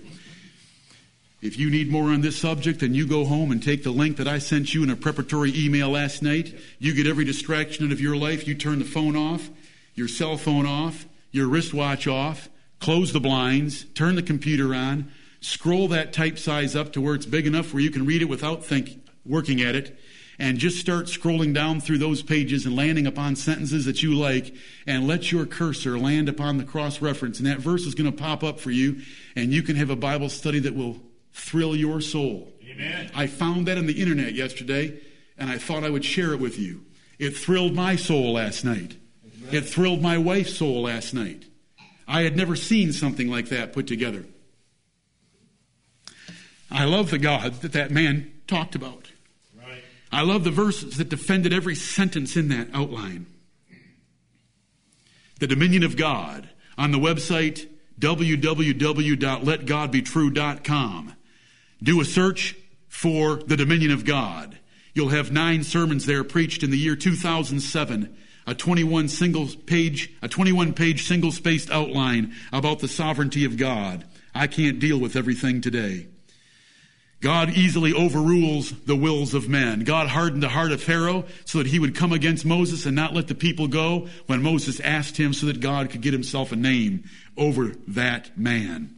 If you need more on this subject, then you go home and take the link that I sent you in a preparatory email last night. You get every distraction out of your life. You turn the phone off, your cell phone off, your wristwatch off, close the blinds, turn the computer on, scroll that type size up to where it's big enough where you can read it without think, working at it and just start scrolling down through those pages and landing upon sentences that you like and let your cursor land upon the cross reference and that verse is going to pop up for you and you can have a Bible study that will thrill your soul. Amen. I found that on the internet yesterday and I thought I would share it with you. It thrilled my soul last night. It thrilled my wife's soul last night. I had never seen something like that put together. I love the God that that man talked about. I love the verses that defended every sentence in that outline. The dominion of God on the website www.letgodbetrue.com. Do a search for the dominion of God. You'll have nine sermons there preached in the year 2007 a 21 single page, a 21 page single spaced outline about the sovereignty of God. I can't deal with everything today. God easily overrules the wills of men. God hardened the heart of Pharaoh so that he would come against Moses and not let the people go when Moses asked him so that God could get himself a name over that man.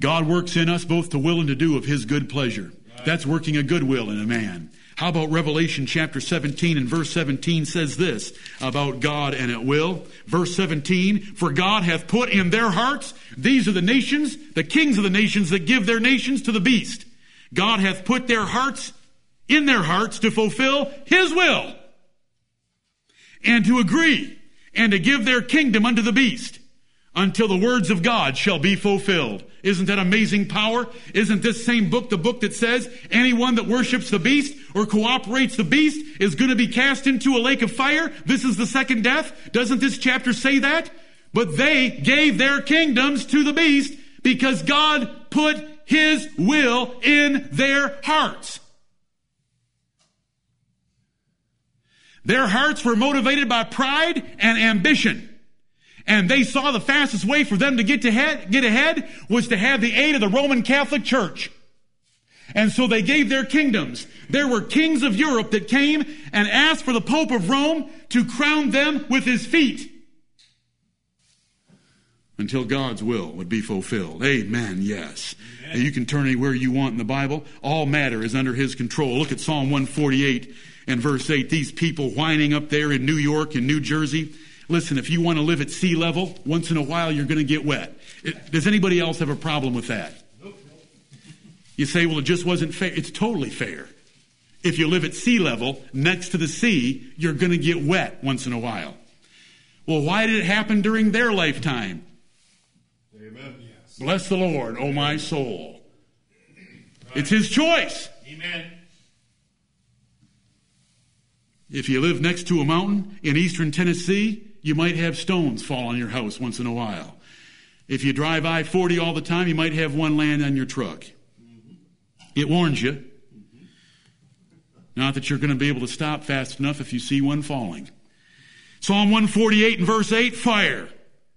God works in us both to will and to do of his good pleasure. That's working a good will in a man. How about Revelation chapter 17 and verse 17 says this about God and at will? Verse 17, for God hath put in their hearts, these are the nations, the kings of the nations that give their nations to the beast. God hath put their hearts in their hearts to fulfill his will and to agree and to give their kingdom unto the beast until the words of God shall be fulfilled. Isn't that amazing power? Isn't this same book the book that says anyone that worships the beast or cooperates the beast is going to be cast into a lake of fire? This is the second death. Doesn't this chapter say that? But they gave their kingdoms to the beast because God put his will in their hearts. Their hearts were motivated by pride and ambition. And they saw the fastest way for them to get to head, get ahead was to have the aid of the Roman Catholic Church. And so they gave their kingdoms. There were kings of Europe that came and asked for the Pope of Rome to crown them with his feet until God's will would be fulfilled. Amen. Yes. Amen. You can turn anywhere you want in the Bible. All matter is under his control. Look at Psalm 148 and verse 8. These people whining up there in New York and New Jersey. Listen, if you want to live at sea level, once in a while you're going to get wet. It, does anybody else have a problem with that? You say, well, it just wasn't fair. It's totally fair. If you live at sea level next to the sea, you're going to get wet once in a while. Well, why did it happen during their lifetime? Amen. Yes. Bless the Lord, O oh my soul. Right. It's His choice. Amen. If you live next to a mountain in eastern Tennessee, you might have stones fall on your house once in a while. If you drive I 40 all the time, you might have one land on your truck. It warns you. Not that you're going to be able to stop fast enough if you see one falling. Psalm 148 and verse 8 fire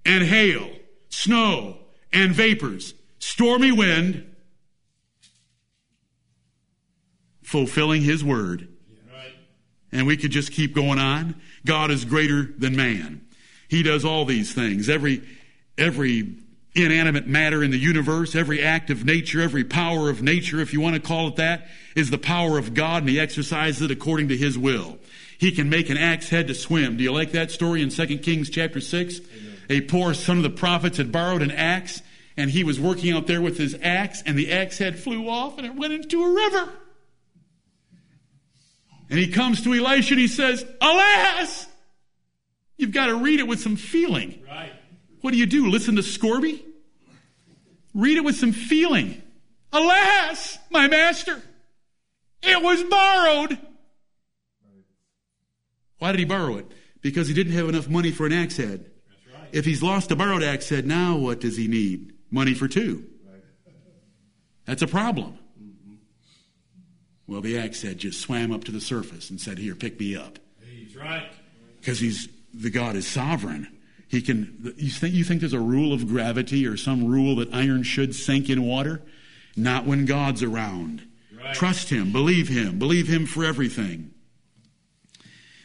and hail, snow and vapors, stormy wind, fulfilling his word. And we could just keep going on. God is greater than man. He does all these things. Every, every inanimate matter in the universe, every act of nature, every power of nature, if you want to call it that, is the power of God and he exercises it according to his will. He can make an axe head to swim. Do you like that story in 2 Kings chapter 6? Amen. A poor son of the prophets had borrowed an axe and he was working out there with his axe and the axe head flew off and it went into a river. And he comes to Elisha and he says, Alas! You've got to read it with some feeling. Right. What do you do? Listen to Scourby? Read it with some feeling. Alas, my master, it was borrowed. Why did he borrow it? Because he didn't have enough money for an axe head. Right. If he's lost a borrowed axe head, now what does he need? Money for two. Right. That's a problem. Well, the axe head just swam up to the surface and said, Here, pick me up. He's right. Because he's the God is sovereign. He can. You think you think there's a rule of gravity or some rule that iron should sink in water? Not when God's around. Right. Trust Him. Believe Him. Believe Him for everything.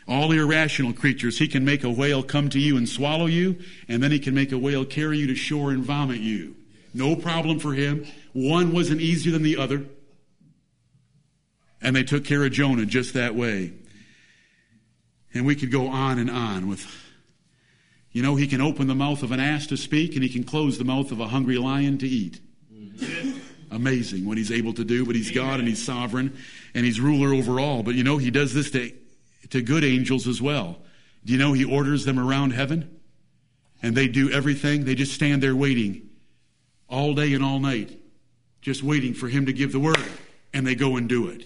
All irrational creatures, He can make a whale come to you and swallow you, and then He can make a whale carry you to shore and vomit you. No problem for Him. One wasn't easier than the other. And they took care of Jonah just that way. And we could go on and on with, you know, he can open the mouth of an ass to speak and he can close the mouth of a hungry lion to eat. Mm-hmm. Amazing what he's able to do, but he's God and he's sovereign and he's ruler over all. But you know, he does this to, to good angels as well. Do you know he orders them around heaven? And they do everything. They just stand there waiting all day and all night, just waiting for him to give the word. And they go and do it.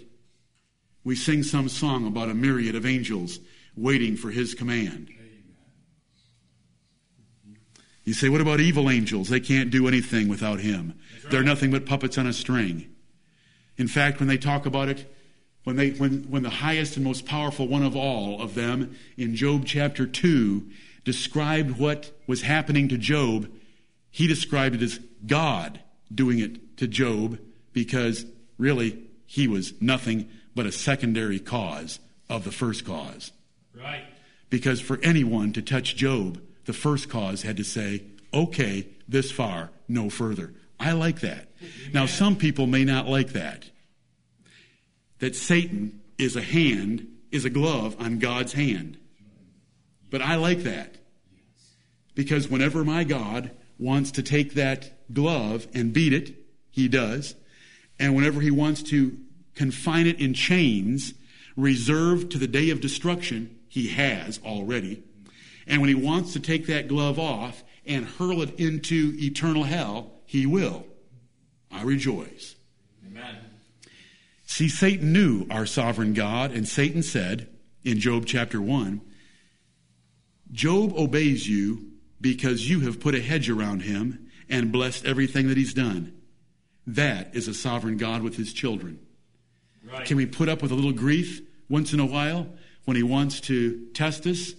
We sing some song about a myriad of angels waiting for his command. You say, what about evil angels? They can't do anything without him. Right. They're nothing but puppets on a string. In fact, when they talk about it, when, they, when, when the highest and most powerful one of all of them in Job chapter 2 described what was happening to Job, he described it as God doing it to Job because really he was nothing but a secondary cause of the first cause. Right. Because for anyone to touch Job, the first cause had to say, okay, this far, no further. I like that. Now, some people may not like that. That Satan is a hand, is a glove on God's hand. But I like that. Because whenever my God wants to take that glove and beat it, he does. And whenever he wants to confine it in chains reserved to the day of destruction, he has already. And when he wants to take that glove off and hurl it into eternal hell, he will. I rejoice. Amen. See, Satan knew our sovereign God, and Satan said in Job chapter 1 Job obeys you because you have put a hedge around him and blessed everything that he's done. That is a sovereign God with his children. Right. Can we put up with a little grief once in a while when he wants to test us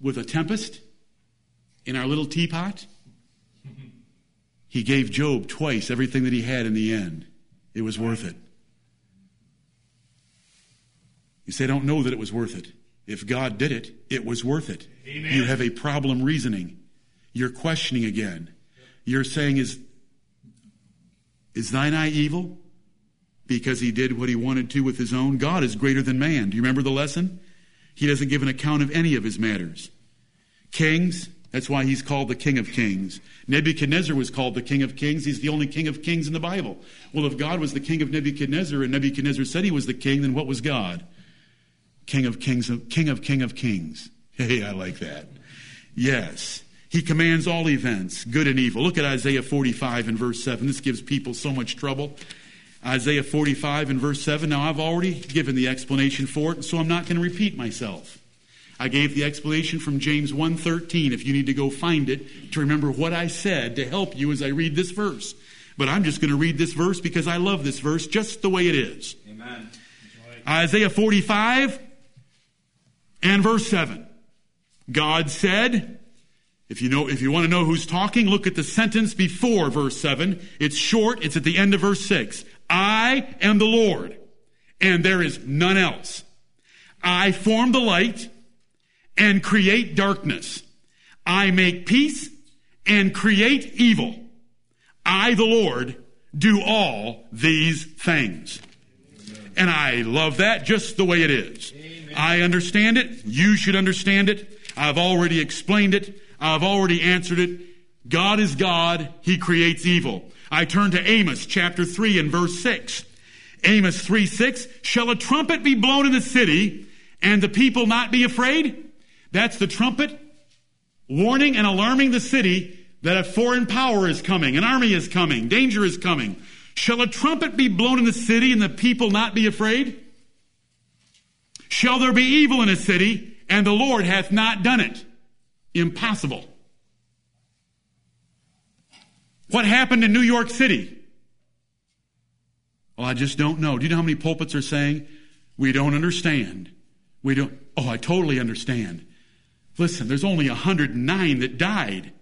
with a tempest in our little teapot? He gave Job twice everything that he had in the end. It was worth it. You say, I don't know that it was worth it. If God did it, it was worth it. Amen. You have a problem reasoning. You're questioning again. You're saying, is, is thine eye evil? Because he did what he wanted to with his own. God is greater than man. Do you remember the lesson? He doesn't give an account of any of his matters. Kings, that's why he's called the King of Kings. Nebuchadnezzar was called the King of Kings. He's the only King of Kings in the Bible. Well, if God was the King of Nebuchadnezzar and Nebuchadnezzar said he was the King, then what was God? King of Kings, King of King of Kings. Hey, I like that. Yes. He commands all events, good and evil. Look at Isaiah 45 and verse 7. This gives people so much trouble. Isaiah 45 and verse 7. Now, I've already given the explanation for it, so I'm not going to repeat myself. I gave the explanation from James 1:13 if you need to go find it to remember what I said to help you as I read this verse. But I'm just going to read this verse because I love this verse just the way it is. Amen. Isaiah 45 and verse 7. God said, if you know, if you want to know who's talking, look at the sentence before verse 7. It's short. It's at the end of verse 6. I am the Lord and there is none else. I form the light and create darkness. I make peace and create evil. I, the Lord, do all these things. And I love that just the way it is. Amen. I understand it. You should understand it. I've already explained it. I've already answered it. God is God. He creates evil. I turn to Amos chapter 3 and verse 6. Amos 3 6. Shall a trumpet be blown in the city and the people not be afraid? That's the trumpet warning and alarming the city that a foreign power is coming, an army is coming, danger is coming. Shall a trumpet be blown in the city and the people not be afraid? Shall there be evil in a city and the Lord hath not done it? Impossible. What happened in New York City? Well, I just don't know. Do you know how many pulpits are saying, we don't understand? We don't, oh, I totally understand. Listen, there's only 109 that died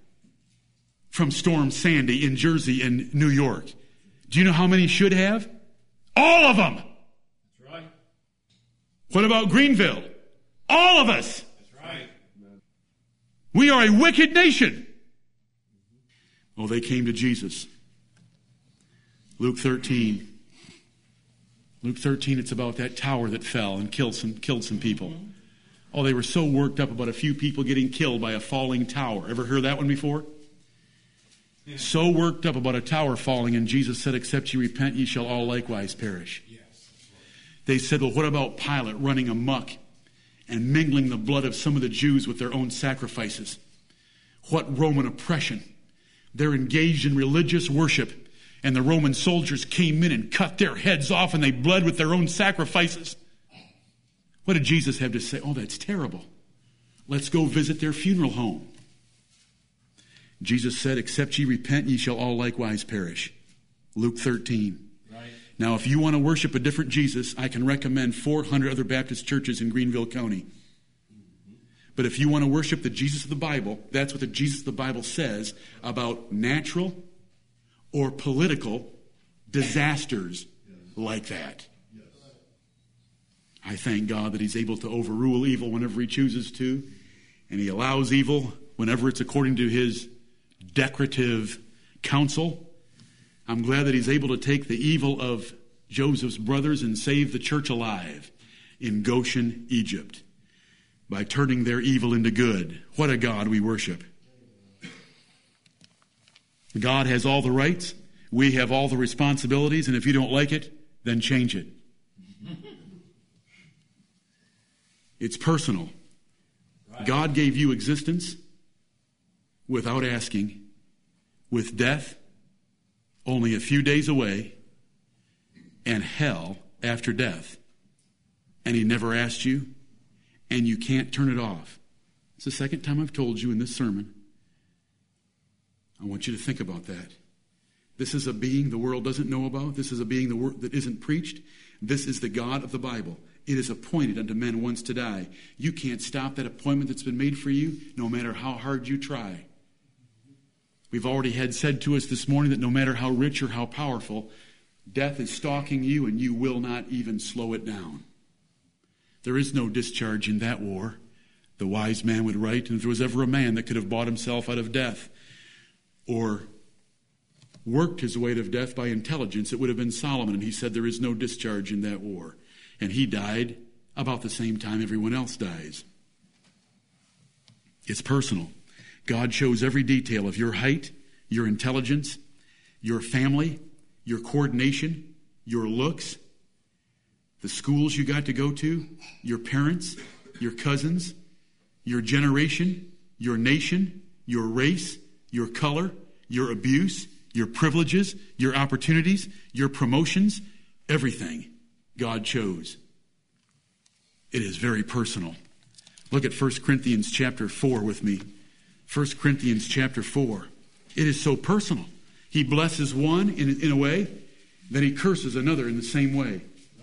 from Storm Sandy in Jersey and New York. Do you know how many should have? All of them. That's right. What about Greenville? All of us. That's right. We are a wicked nation. Oh, they came to Jesus. Luke 13. Luke 13, it's about that tower that fell and killed some, killed some people. Mm-hmm. Oh, they were so worked up about a few people getting killed by a falling tower. Ever heard that one before? Yeah. So worked up about a tower falling, and Jesus said, Except ye repent, ye shall all likewise perish. Yes. They said, Well, what about Pilate running amuck and mingling the blood of some of the Jews with their own sacrifices? What Roman oppression! They're engaged in religious worship and the Roman soldiers came in and cut their heads off and they bled with their own sacrifices. What did Jesus have to say? Oh, that's terrible. Let's go visit their funeral home. Jesus said, Except ye repent, ye shall all likewise perish. Luke 13. Right. Now, if you want to worship a different Jesus, I can recommend 400 other Baptist churches in Greenville County. But if you want to worship the Jesus of the Bible, that's what the Jesus of the Bible says about natural or political disasters like that. I thank God that He's able to overrule evil whenever He chooses to, and He allows evil whenever it's according to His decretive counsel. I'm glad that He's able to take the evil of Joseph's brothers and save the church alive in Goshen, Egypt, by turning their evil into good. What a God we worship. God has all the rights. We have all the responsibilities. And if you don't like it, then change it. It's personal. God gave you existence without asking, with death only a few days away, and hell after death. And He never asked you, and you can't turn it off. It's the second time I've told you in this sermon I want you to think about that. This is a being the world doesn't know about. This is a being the wor- that isn't preached. This is the God of the Bible. It is appointed unto men once to die. You can't stop that appointment that's been made for you, no matter how hard you try. We've already had said to us this morning that no matter how rich or how powerful, death is stalking you and you will not even slow it down. There is no discharge in that war. The wise man would write, and if there was ever a man that could have bought himself out of death, or worked his way out of death by intelligence, it would have been Solomon. And he said there is no discharge in that war. And he died about the same time everyone else dies. It's personal. God shows every detail of your height, your intelligence, your family, your coordination, your looks, the schools you got to go to, your parents, your cousins, your generation, your nation, your race, your color, your abuse, your privileges, your opportunities, your promotions, everything God chose. It is very personal. Look at 1 Corinthians chapter 4 with me. 1 Corinthians chapter 4. It is so personal. He blesses one in, in a way, then he curses another in the same way.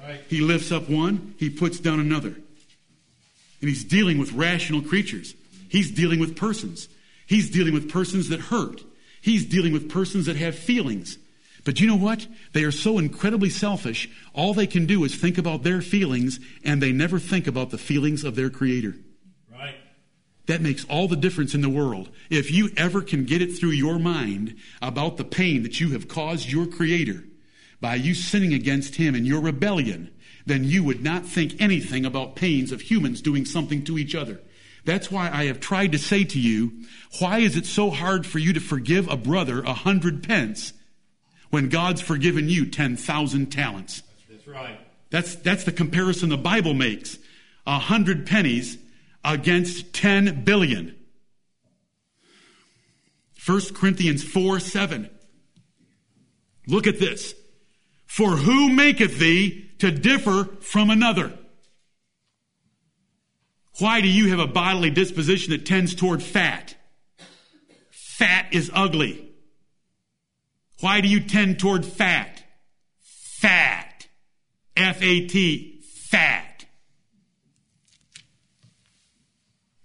Right. He lifts up one, he puts down another. And he's dealing with rational creatures. He's dealing with persons. He's dealing with persons that hurt. He's dealing with persons that have feelings. But you know what? They are so incredibly selfish. All they can do is think about their feelings, and they never think about the feelings of their Creator. Right. That makes all the difference in the world. If you ever can get it through your mind about the pain that you have caused your Creator by you sinning against Him in your rebellion, then you would not think anything about pains of humans doing something to each other. That's why I have tried to say to you, why is it so hard for you to forgive a brother a hundred pence when God's forgiven you 10,000 talents? That's right. That's, that's the comparison the Bible makes. A hundred pennies against 10 billion. 1 Corinthians 4 7. Look at this. For who maketh thee to differ from another? Why do you have a bodily disposition that tends toward fat? Fat is ugly. Why do you tend toward fat? Fat. F A T. Fat.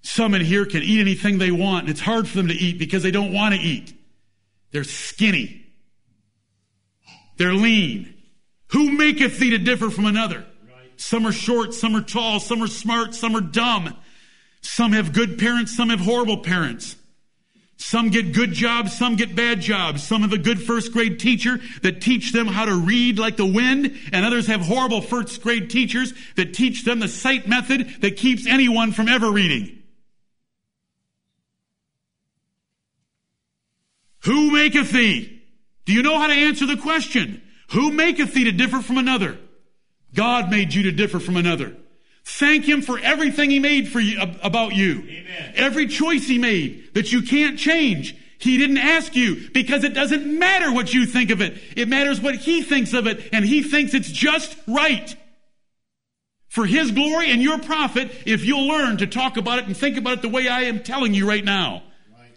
Some in here can eat anything they want, and it's hard for them to eat because they don't want to eat. They're skinny. They're lean. Who maketh thee to differ from another? Some are short, some are tall, some are smart, some are dumb. Some have good parents, some have horrible parents. Some get good jobs, some get bad jobs. Some have a good first grade teacher that teach them how to read like the wind, and others have horrible first grade teachers that teach them the sight method that keeps anyone from ever reading. Who maketh thee? Do you know how to answer the question? Who maketh thee to differ from another? God made you to differ from another. Thank Him for everything He made for you, about you. Amen. Every choice He made that you can't change. He didn't ask you because it doesn't matter what you think of it. It matters what He thinks of it and He thinks it's just right. For His glory and your profit if you'll learn to talk about it and think about it the way I am telling you right now.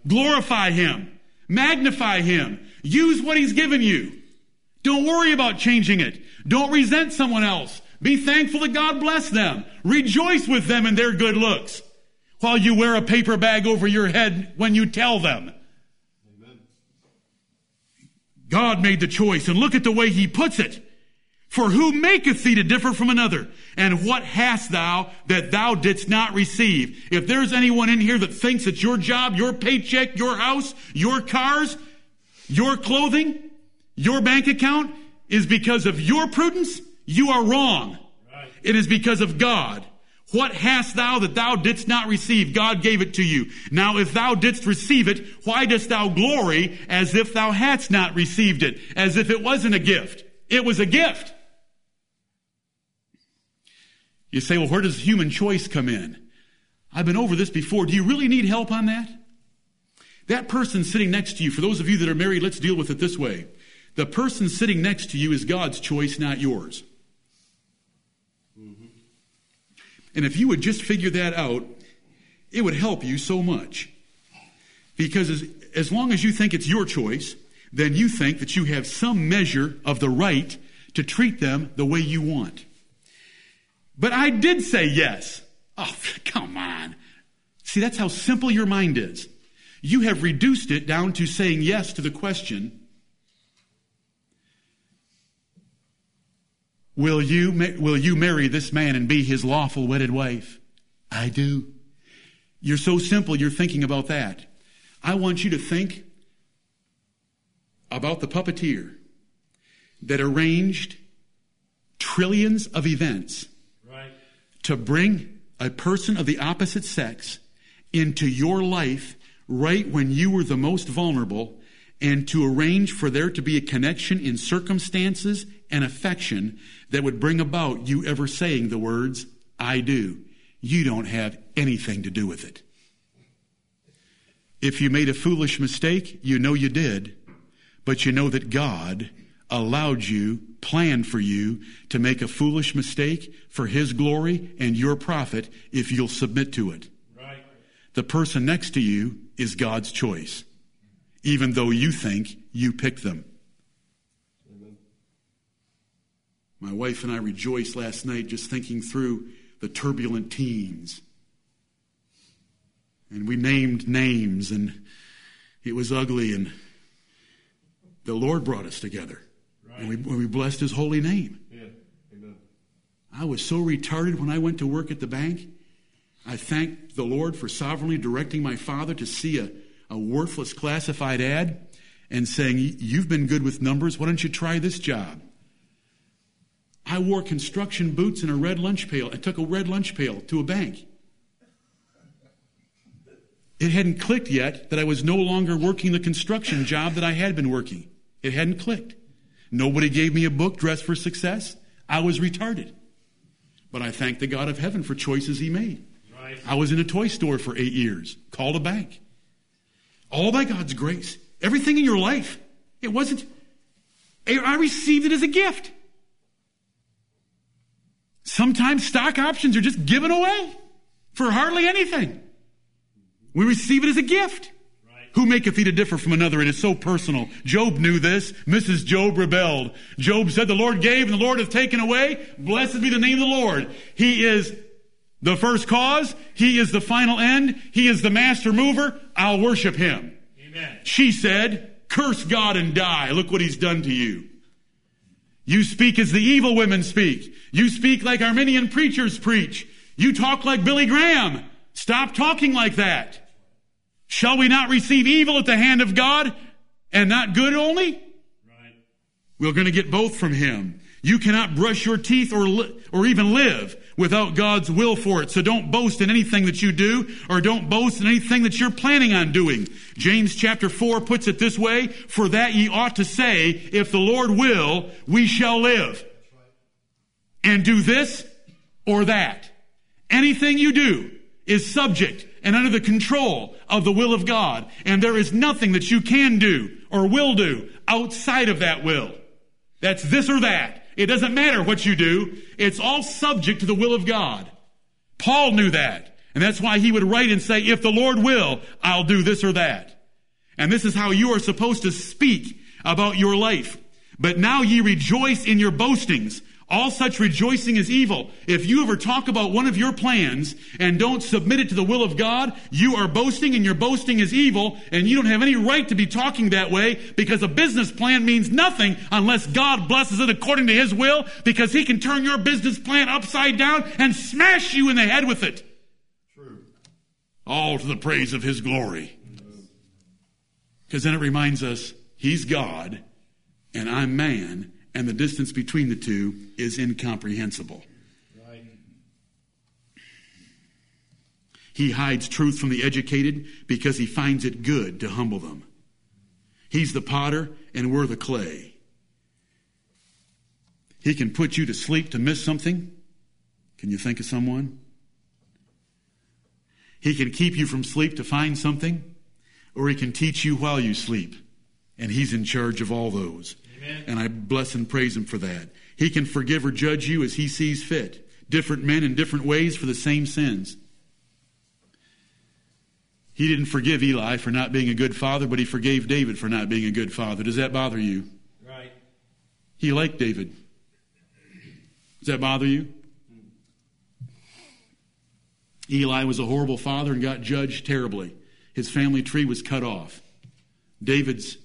Glorify Him. Magnify Him. Use what He's given you. Don't worry about changing it. Don't resent someone else. Be thankful that God bless them. Rejoice with them in their good looks while you wear a paper bag over your head when you tell them. Amen. God made the choice and look at the way he puts it. For who maketh thee to differ from another? And what hast thou that thou didst not receive? If there's anyone in here that thinks that your job, your paycheck, your house, your cars, your clothing, your bank account is because of your prudence, you are wrong. Right. It is because of God. What hast thou that thou didst not receive? God gave it to you. Now if thou didst receive it, why dost thou glory as if thou hadst not received it? As if it wasn't a gift. It was a gift. You say, well, where does human choice come in? I've been over this before. Do you really need help on that? That person sitting next to you, for those of you that are married, let's deal with it this way. The person sitting next to you is God's choice, not yours. And if you would just figure that out, it would help you so much. Because as, as long as you think it's your choice, then you think that you have some measure of the right to treat them the way you want. But I did say yes. Oh, come on. See, that's how simple your mind is. You have reduced it down to saying yes to the question Will you, will you marry this man and be his lawful wedded wife? I do. You're so simple, you're thinking about that. I want you to think about the puppeteer that arranged trillions of events Right. to bring a person of the opposite sex into your life right when you were the most vulnerable and to arrange for there to be a connection in circumstances and affection that would bring about you ever saying the words, I do. You don't have anything to do with it. If you made a foolish mistake, you know you did, but you know that God allowed you, planned for you to make a foolish mistake for His glory and your profit if you'll submit to it. the person next to you is God's choice, even though you think you picked them. My wife and I rejoiced last night just thinking through the turbulent teens. And we named names, and it was ugly, and the Lord brought us together. Right. And we, we blessed His holy name. Yeah. Amen. I was so retarded when I went to work at the bank. I thanked the Lord for sovereignly directing my father to see a, a worthless classified ad and saying, You've been good with numbers. Why don't you try this job? I wore construction boots and a red lunch pail. I took a red lunch pail to a bank. It hadn't clicked yet that I was no longer working the construction job that I had been working. It hadn't clicked. Nobody gave me a book, Dress for Success. I was retarded. But I thank the God of heaven for choices he made. Right. I was in a toy store for eight years, called a bank. All by God's grace. Everything in your life. It wasn't, I received it as a gift. Sometimes stock options are just given away for hardly anything. We receive it as a gift. Right. Who maketh thee to differ from another? It is so personal. Job knew this. Mrs. Job rebelled. Job said, The Lord gave and the Lord hath taken away. Blessed be the name of the Lord. He is the first cause. He is the final end. He is the master mover. I'll worship him. Amen. She said, Curse God and die. Look what he's done to you. You speak as the evil women speak. You speak like Arminian preachers preach. You talk like Billy Graham. Stop talking like that. Shall we not receive evil at the hand of God and not good only? Right. We're going to get both from Him. You cannot brush your teeth or, li- or even live without God's will for it. So don't boast in anything that you do or don't boast in anything that you're planning on doing. James chapter 4 puts it this way, for that ye ought to say, if the Lord will, we shall live. And do this or that. Anything you do is subject and under the control of the will of God. And there is nothing that you can do or will do outside of that will. That's this or that. It doesn't matter what you do. It's all subject to the will of God. Paul knew that. And that's why he would write and say, if the Lord will, I'll do this or that. And this is how you are supposed to speak about your life. But now ye rejoice in your boastings. All such rejoicing is evil. If you ever talk about one of your plans and don't submit it to the will of God, you are boasting and your boasting is evil and you don't have any right to be talking that way because a business plan means nothing unless God blesses it according to His will because He can turn your business plan upside down and smash you in the head with it. True. All to the praise of His glory. Because then it reminds us He's God and I'm man and the distance between the two is incomprehensible. Right. He hides truth from the educated because he finds it good to humble them. He's the potter and we're the clay. He can put you to sleep to miss something. Can you think of someone? He can keep you from sleep to find something, or he can teach you while you sleep. And he's in charge of all those. Amen. And I bless and praise him for that. He can forgive or judge you as he sees fit. Different men in different ways for the same sins. He didn't forgive Eli for not being a good father, but he forgave David for not being a good father. Does that bother you? Right. He liked David. Does that bother you? Eli was a horrible father and got judged terribly. His family tree was cut off. David's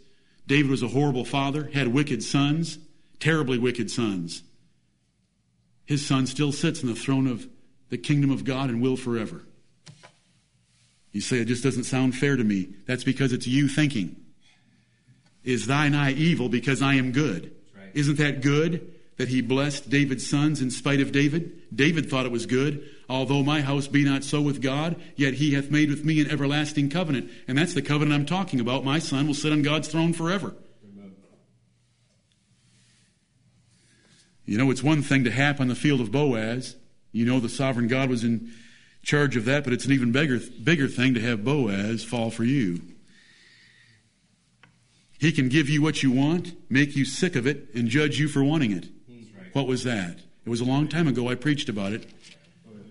David was a horrible father, had wicked sons, terribly wicked sons. His son still sits in the throne of the kingdom of God and will forever. You say it just doesn't sound fair to me. That's because it's you thinking. Is thine eye evil because I am good? right. Isn't that good that he blessed David's sons in spite of David? David thought it was good. Although my house be not so with God, yet he hath made with me an everlasting covenant. And that's the covenant I'm talking about. My son will sit on God's throne forever. Amen. You know, it's one thing to hap on the field of Boaz. You know, the sovereign God was in charge of that, but it's an even bigger, bigger thing to have Boaz fall for you. He can give you what you want, make you sick of it, and judge you for wanting it. Right. What was that? It was a long time ago. I preached about it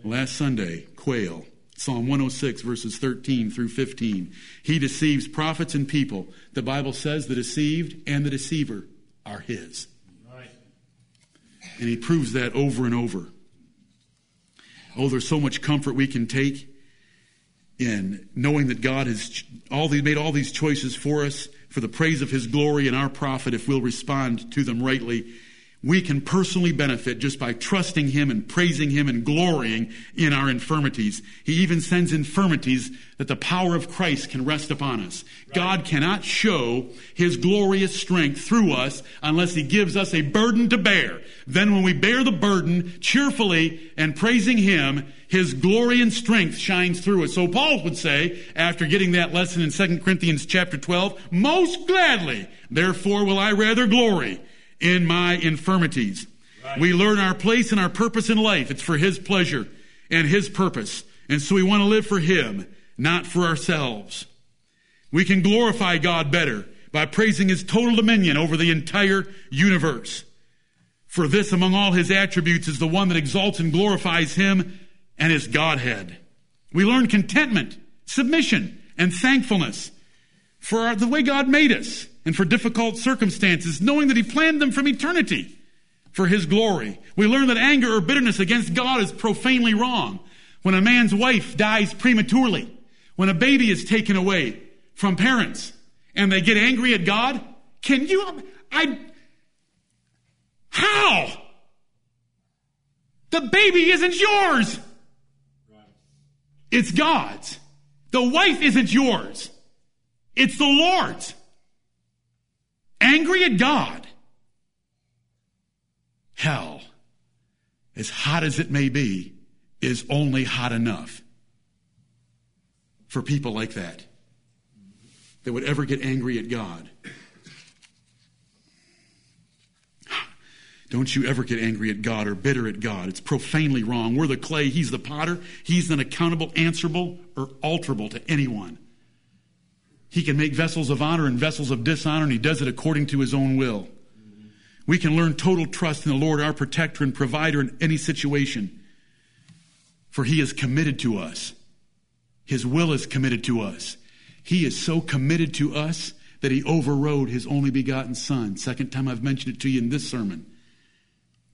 last Sunday. Quail. Psalm 106, verses 13 through 15. He deceives prophets and people. The Bible says the deceived and the deceiver are his. And he proves that over and over. Oh, there's so much comfort we can take in knowing that God has all these, made all these choices for us for the praise of his glory and our profit if we'll respond to them rightly we can personally benefit just by trusting Him and praising Him and glorying in our infirmities. He even sends infirmities that the power of Christ can rest upon us. Right. God cannot show His glorious strength through us unless He gives us a burden to bear. Then when we bear the burden cheerfully and praising Him, His glory and strength shines through us. So Paul would say, after getting that lesson in 2 Corinthians chapter 12, most gladly, therefore will I rather glory in my infirmities. Right. We learn our place and our purpose in life. It's for His pleasure and His purpose. And so we want to live for Him, not for ourselves. We can glorify God better by praising His total dominion over the entire universe. For this, among all His attributes, is the one that exalts and glorifies Him and His Godhead. We learn contentment, submission, and thankfulness for the way God made us and for difficult circumstances, knowing that He planned them from eternity for His glory. We learn that anger or bitterness against God is profanely wrong. When a man's wife dies prematurely, when a baby is taken away from parents, and they get angry at God, can you, I, how? The baby isn't yours. It's God's. The wife isn't yours. It's the Lord's angry at God. Hell, as hot as it may be, is only hot enough for people like that that would ever get angry at God. Don't you ever get angry at God or bitter at God. It's profanely wrong. We're the clay, He's the potter. He's unaccountable, answerable, or alterable to anyone. He can make vessels of honor and vessels of dishonor, and he does it according to his own will. We can learn total trust in the Lord, our protector and provider in any situation. For he is committed to us. His will is committed to us. He is so committed to us that he overrode his only begotten son. Second time I've mentioned it to you in this sermon.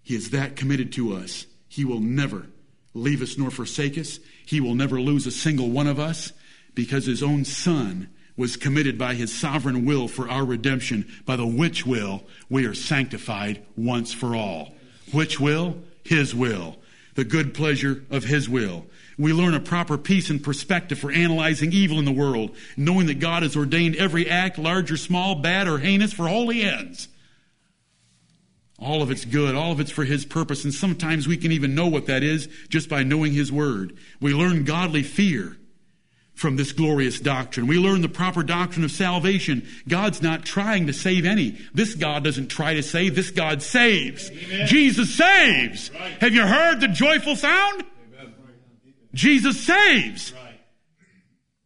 He is that committed to us. He will never leave us nor forsake us. He will never lose a single one of us because his own son was committed by his sovereign will for our redemption, by the which will we are sanctified once for all. Which will? His will. The good pleasure of his will. We learn a proper peace and perspective for analyzing evil in the world, knowing that God has ordained every act, large or small, bad or heinous, for holy ends. All of it's good. All of it's for His purpose. And sometimes we can even know what that is just by knowing His Word. We learn godly fear from this glorious doctrine. We learn the proper doctrine of salvation. God's not trying to save any. This God doesn't try to save. This God saves. Amen. Jesus saves. Right. Have you heard the joyful sound? Amen. Jesus saves. Right.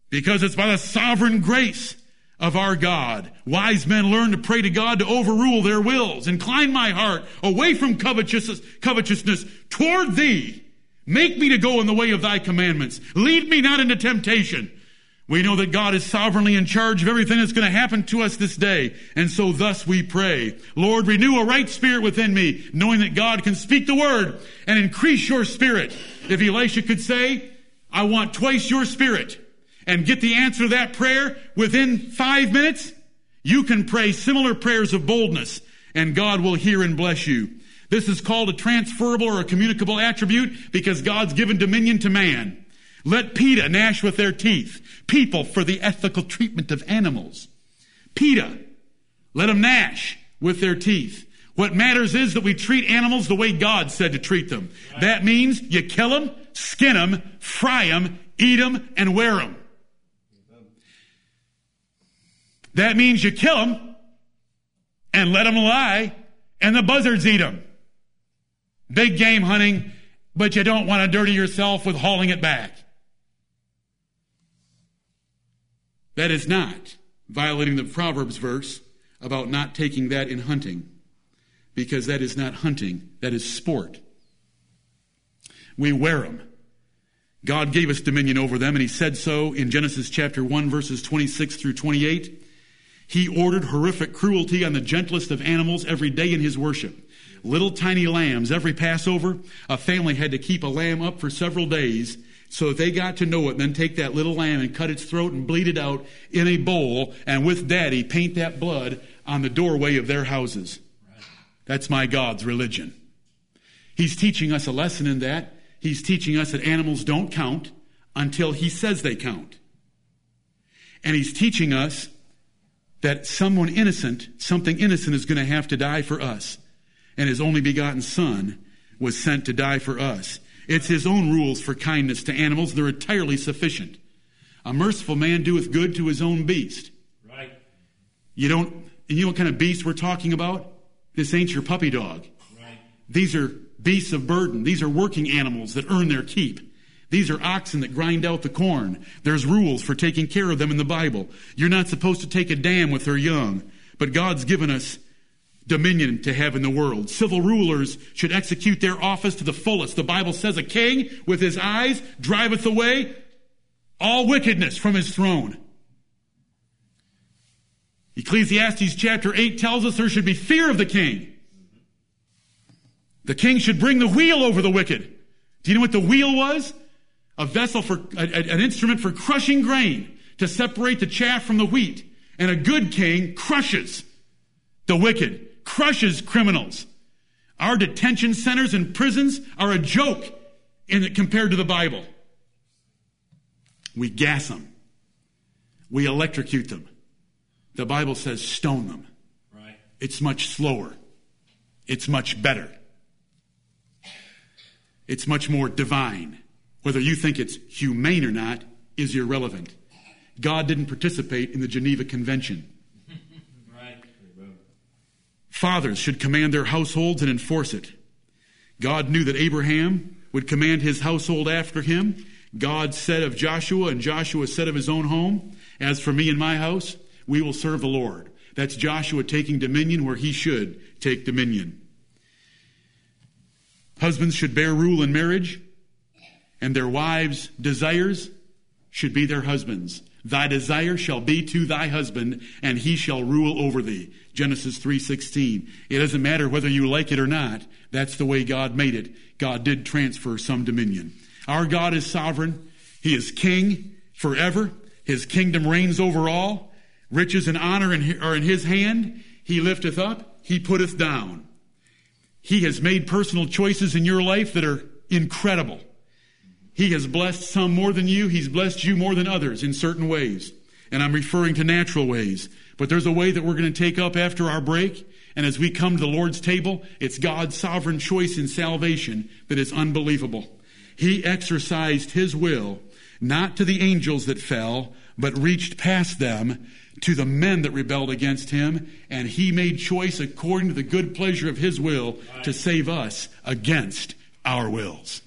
Because it's by the sovereign grace of our God. Wise men learn to pray to God to overrule their wills. Incline my heart away from covetousness, covetousness toward thee Make me to go in the way of thy commandments. Lead me not into temptation. We know that God is sovereignly in charge of everything that's going to happen to us this day. And so thus we pray. Lord, renew a right spirit within me, knowing that God can speak the word and increase your spirit. If Elisha could say, I want twice your spirit and get the answer to that prayer within five minutes, you can pray similar prayers of boldness and God will hear and bless you. This is called a transferable or a communicable attribute because God's given dominion to man. Let PETA gnash with their teeth. People for the ethical treatment of animals. PETA. Let them gnash with their teeth. What matters is that we treat animals the way God said to treat them. That means you kill them, skin them, fry them, eat them, and wear them. That means you kill them and let them lie, and the buzzards eat them big game hunting, but you don't want to dirty yourself with hauling it back. That is not violating the Proverbs verse about not taking that in hunting, because that is not hunting, that is sport. We wear them. God gave us dominion over them, and he said so in Genesis chapter 1, verses 26 through 28. He ordered horrific cruelty on the gentlest of animals every day in his worship. Little tiny lambs, every Passover, a family had to keep a lamb up for several days so that they got to know it, and then take that little lamb and cut its throat and bleed it out in a bowl, and with daddy paint that blood on the doorway of their houses. That's my God's religion. He's teaching us a lesson in that. He's teaching us that animals don't count until he says they count. And he's teaching us that someone innocent, something innocent is going to have to die for us. And his only begotten son was sent to die for us. It's his own rules for kindness to animals. They're entirely sufficient. A merciful man doeth good to his own beast. Right. You don't, and you know what kind of beast we're talking about? This ain't your puppy dog. Right. These are beasts of burden. These are working animals that earn their keep. These are oxen that grind out the corn. There's rules for taking care of them in the Bible. You're not supposed to take a dam with their young, but God's given us dominion to have in the world. Civil rulers should execute their office to the fullest. The Bible says a king with his eyes driveth away all wickedness from his throne. Ecclesiastes chapter 8 tells us there should be fear of the king. The king should bring the wheel over the wicked. Do you know what the wheel was? A vessel for, a, an instrument for crushing grain to separate the chaff from the wheat. And a good king crushes the wicked, crushes criminals. Our detention centers and prisons are a joke in, compared to the Bible. We gas them. We electrocute them. The Bible says stone them. Right. It's much slower. It's much better. It's much more divine. Whether you think it's humane or not is irrelevant. God didn't participate in the Geneva Convention. Fathers should command their households and enforce it. God knew that Abraham would command his household after him. God said of Joshua, and Joshua said of his own home, As for me and my house, we will serve the Lord. That's Joshua taking dominion where he should take dominion. Husbands should bear rule in marriage, and their wives' desires should be their husbands. Thy desire shall be to thy husband, and he shall rule over thee. Genesis 3:16. It doesn't matter whether you like it or not. That's the way God made it. God did transfer some dominion. Our God is sovereign. He is king forever. His kingdom reigns over all. Riches and honor are in his hand. He lifteth up, he putteth down. He has made personal choices in your life that are incredible. He has blessed some more than you. He's blessed you more than others in certain ways. And I'm referring to natural ways. But there's a way that we're going to take up after our break. And as we come to the Lord's table, it's God's sovereign choice in salvation that is unbelievable. He exercised His will, not to the angels that fell, but reached past them to the men that rebelled against Him. And He made choice according to the good pleasure of His will to save us against our wills.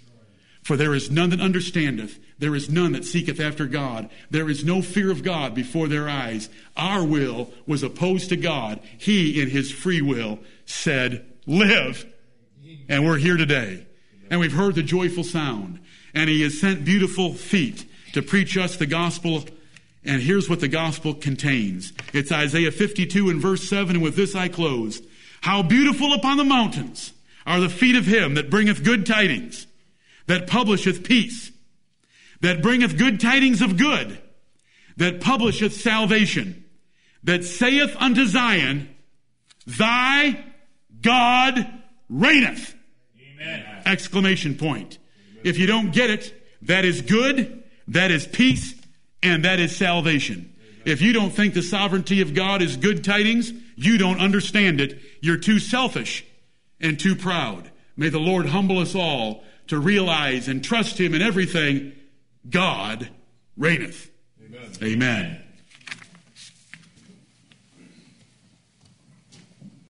For there is none that understandeth, there is none that seeketh after God. There is no fear of God before their eyes. Our will was opposed to God. He, in his free will, said, Live. And we're here today. And we've heard the joyful sound. And he has sent beautiful feet to preach us the gospel. And here's what the gospel contains it's Isaiah 52 and verse 7. And with this I close. How beautiful upon the mountains are the feet of him that bringeth good tidings that publisheth peace, that bringeth good tidings of good, that publisheth salvation, that saith unto Zion, Thy God reigneth. Amen. Exclamation point. If you don't get it, that is good, that is peace, and that is salvation. If you don't think the sovereignty of God is good tidings, you don't understand it. You're too selfish and too proud. May the Lord humble us all to realize and trust Him in everything, God reigneth. Amen. Amen.